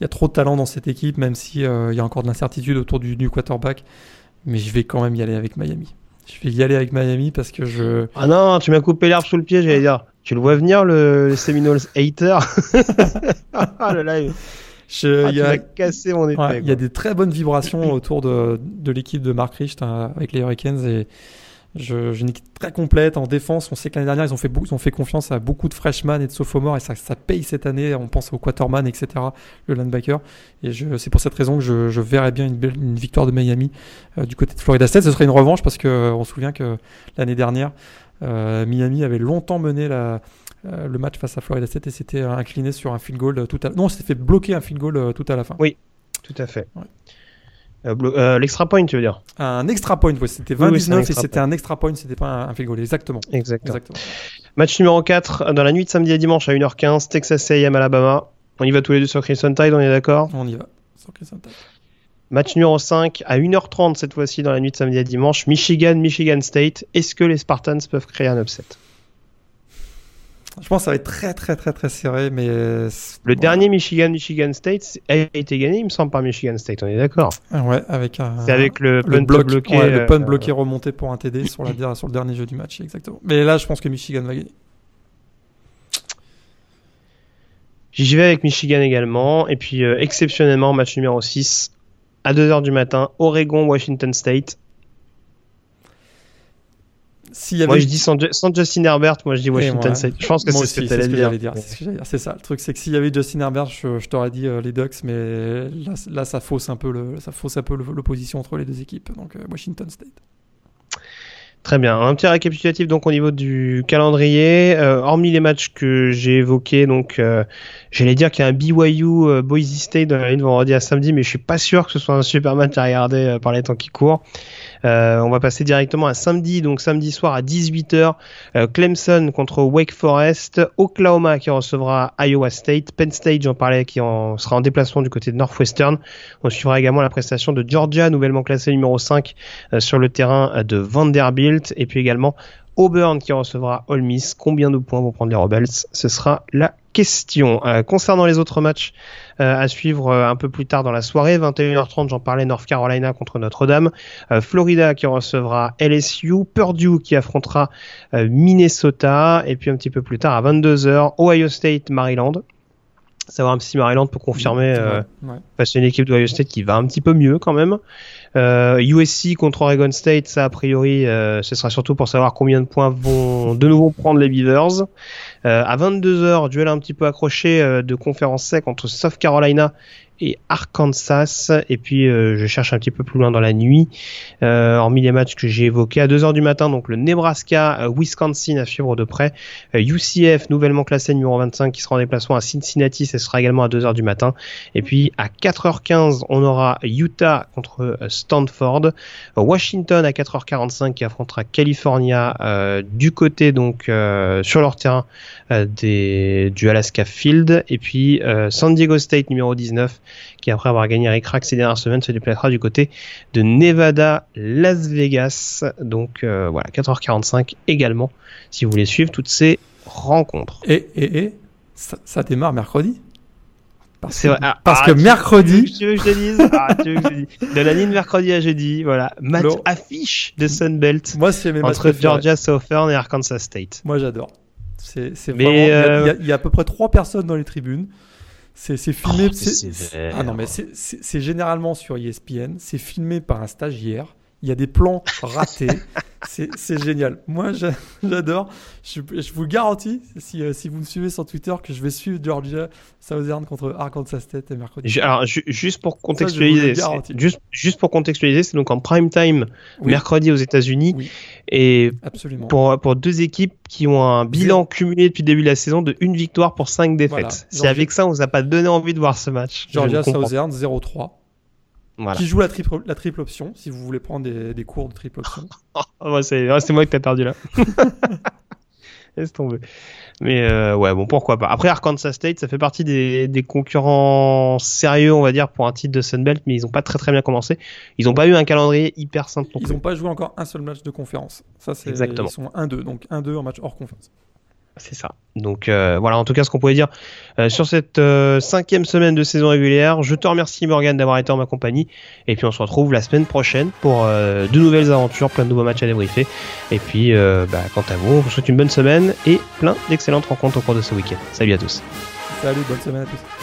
Il y a trop de talent dans cette équipe, même si euh, il y a encore de l'incertitude autour du, du quarterback. Mais je vais quand même y aller avec Miami. Je vais y aller avec Miami parce que je. Ah non, tu m'as coupé l'herbe sous le pied, j'allais dire. Tu le vois venir le, le Seminoles hater? Ah le live. je- Ah, il y a- cassé mon épée. Ouais, il y a des très bonnes vibrations autour de, de l'équipe de Mark Richt hein, avec les Hurricanes et j'ai une équipe très complète en défense. On sait que l'année dernière ils ont fait beaucoup- ils ont fait confiance à beaucoup de freshmen et de sophomores et ça, ça paye cette année. On pense au quarterman etc. Le linebacker et c'est pour cette raison que je, je verrais bien une, belle- une victoire de Miami euh, du côté de Florida State. Ce serait une revanche parce que euh, on se souvient que l'année dernière euh, Miami avait longtemps mené la le match face à Florida State et s'était incliné sur un field goal tout à non s'était fait bloquer un field goal tout à la fin. Tout à fait. Ouais. Euh, euh, L'extra point, tu veux dire? Un extra point, ouais, c'était Oui, oui, c'est un 29 et c'était un extra point, c'était pas un, un field goal, exactement. Exactement. exactement. Match numéro 4, dans la nuit de samedi à dimanche à 1h15, Texas A&M Alabama. On y va tous les deux sur Crimson Tide, on est d'accord? On y va. Sur Crimson Tide. Match numéro 5, à 1h30 cette fois-ci dans la nuit de samedi à dimanche, Michigan, Michigan State. Est-ce que les Spartans peuvent créer un upset? Je pense que ça va être très très très très serré, mais euh, Le dernier Michigan, Michigan State a été gagné, il me semble, par Michigan State, on est d'accord Ah ouais, avec un. C'est avec le, le punt bloc, bloqué. ouais, le punt euh, bloqué remonté pour un TD sur, la, der- sur le dernier jeu du match, exactement. Mais là, je pense que Michigan va gagner. J'y vais avec Michigan également. Et puis, euh, exceptionnellement, match numéro 6, à 2h du matin, Oregon, Washington State. Y avait Moi, je dis sans, Ju- sans Justin Herbert, moi, je dis Washington moi, State. Je pense que c'est ce que tu allais dire. dire. C'est ce ça. Le truc, c'est que s'il y avait Justin Herbert, je, je t'aurais dit euh, les Ducks, mais là, là, ça fausse un peu le, ça fausse un peu le- l'opposition entre les deux équipes. Donc euh, Washington State. Très bien. Un petit récapitulatif donc au niveau du calendrier. Euh, hormis les matchs que j'ai évoqués, donc euh, j'allais dire qu'il y a un BYU euh, Boise State dans la ligne de vendredi à samedi, mais je suis pas sûr que ce soit un super match à regarder par les temps qui courent. Euh, on va passer directement à samedi, donc samedi soir à 18h, euh, Clemson contre Wake Forest, Oklahoma qui recevra Iowa State, Penn State, j'en parlais, qui en, sera en déplacement du côté de Northwestern. On suivra également la prestation de Georgia, nouvellement classée numéro 5 euh, sur le terrain de Vanderbilt, et puis également Auburn qui recevra Ole Miss. Combien de points vont prendre les Rebels? Ce sera la question. Euh, concernant les autres matchs euh, à suivre euh, un peu plus tard dans la soirée, 21h30, j'en parlais, North Carolina contre Notre-Dame, euh, Florida qui recevra LSU, Purdue qui affrontera euh, Minnesota, et puis un petit peu plus tard à 22h, Ohio State, Maryland. Savoir si Maryland peut confirmer euh, Ouais, ouais. face à une équipe d'Ohio State qui va un petit peu mieux quand même. Euh, USC contre Oregon State, ça a priori, euh, ce sera surtout pour savoir combien de points vont de nouveau prendre les Beavers. Euh, à 22h, duel un petit peu accroché euh, de conférence sec entre South Carolina et Arkansas. Et puis, euh, je cherche un petit peu plus loin dans la nuit, euh, hormis les matchs que j'ai évoqués. À 2h du matin, donc le Nebraska, euh, Wisconsin à suivre de près. Euh, UCF, nouvellement classé numéro 25, qui sera en déplacement à Cincinnati, ce sera également à 2h du matin. Et puis à 4h15, on aura Utah contre euh, Stanford, Euh, Washington à 4h45 qui affrontera California euh, du côté donc euh, sur leur terrain euh, des, du Alaska Field, et puis euh, San Diego State numéro 19 qui après avoir gagné Rick Rack ces dernières semaines se déplacera du côté de Nevada, Las Vegas. Donc euh, voilà 4h45 également si vous voulez suivre toutes ces rencontres. Et, et, et ça, ça démarre mercredi? Parce C'est que, vrai. Ah, parce ah, que tu- mercredi, Tu veux que je te dise? Ah, tu veux que je te dise? De la ligne mercredi à jeudi, voilà. Match affiche de Sunbelt moi c'est mes entre. Georgia Southern et Arkansas State. Moi j'adore. C'est vraiment. il y a- euh, y, il y a à peu près trois personnes dans les tribunes. C'est c'est filmé. Oh, c'est- ah non mais c'est- généralement sur ESPN. C'est filmé par un stagiaire. Il y a des plans ratés. c'est génial. Moi, j'adore. Je, je, vous garantis, si, euh, si, vous me suivez sur Twitter, que je vais suivre Georgia Southern contre Arkansas State mercredi. Alors, juste pour contextualiser, juste, juste pour contextualiser, c'est donc en prime time mercredi aux États-Unis. Et Absolument. Pour, pour deux équipes qui ont un bilan cumulé depuis le début de la saison de une victoire pour cinq défaites. C'est avec ça, on vous a pas donné envie de voir ce match. Georgia Southern 0-3. Qui joue la triple, la triple option, si vous voulez prendre des, des cours de triple option. c'est moi qui t'as perdu là. Laisse tomber. Mais euh, ouais, bon, pourquoi pas. Après, Arkansas State, ça fait partie des, des, concurrents sérieux, on va dire, pour un titre de Sunbelt, mais ils n'ont pas très très bien commencé. Ils n'ont pas eu un calendrier hyper simple Ils n'ont pas joué encore un seul match de conférence. Ça, c'est Exactement. Ils sont 1-2, donc 1-2 en match hors conférence. C'est ça. Donc euh, voilà, en tout cas, ce qu'on pouvait dire euh, sur cette euh, cinquième semaine de saison régulière. Je te remercie Morgan d'avoir été en ma compagnie. Et puis on se retrouve la semaine prochaine pour de nouvelles aventures, plein de nouveaux matchs à débriefer. Et puis, bah, quant à vous, on vous souhaite une bonne semaine et plein d'excellentes rencontres au cours de ce week-end. Salut à tous. Salut, bonne semaine à tous.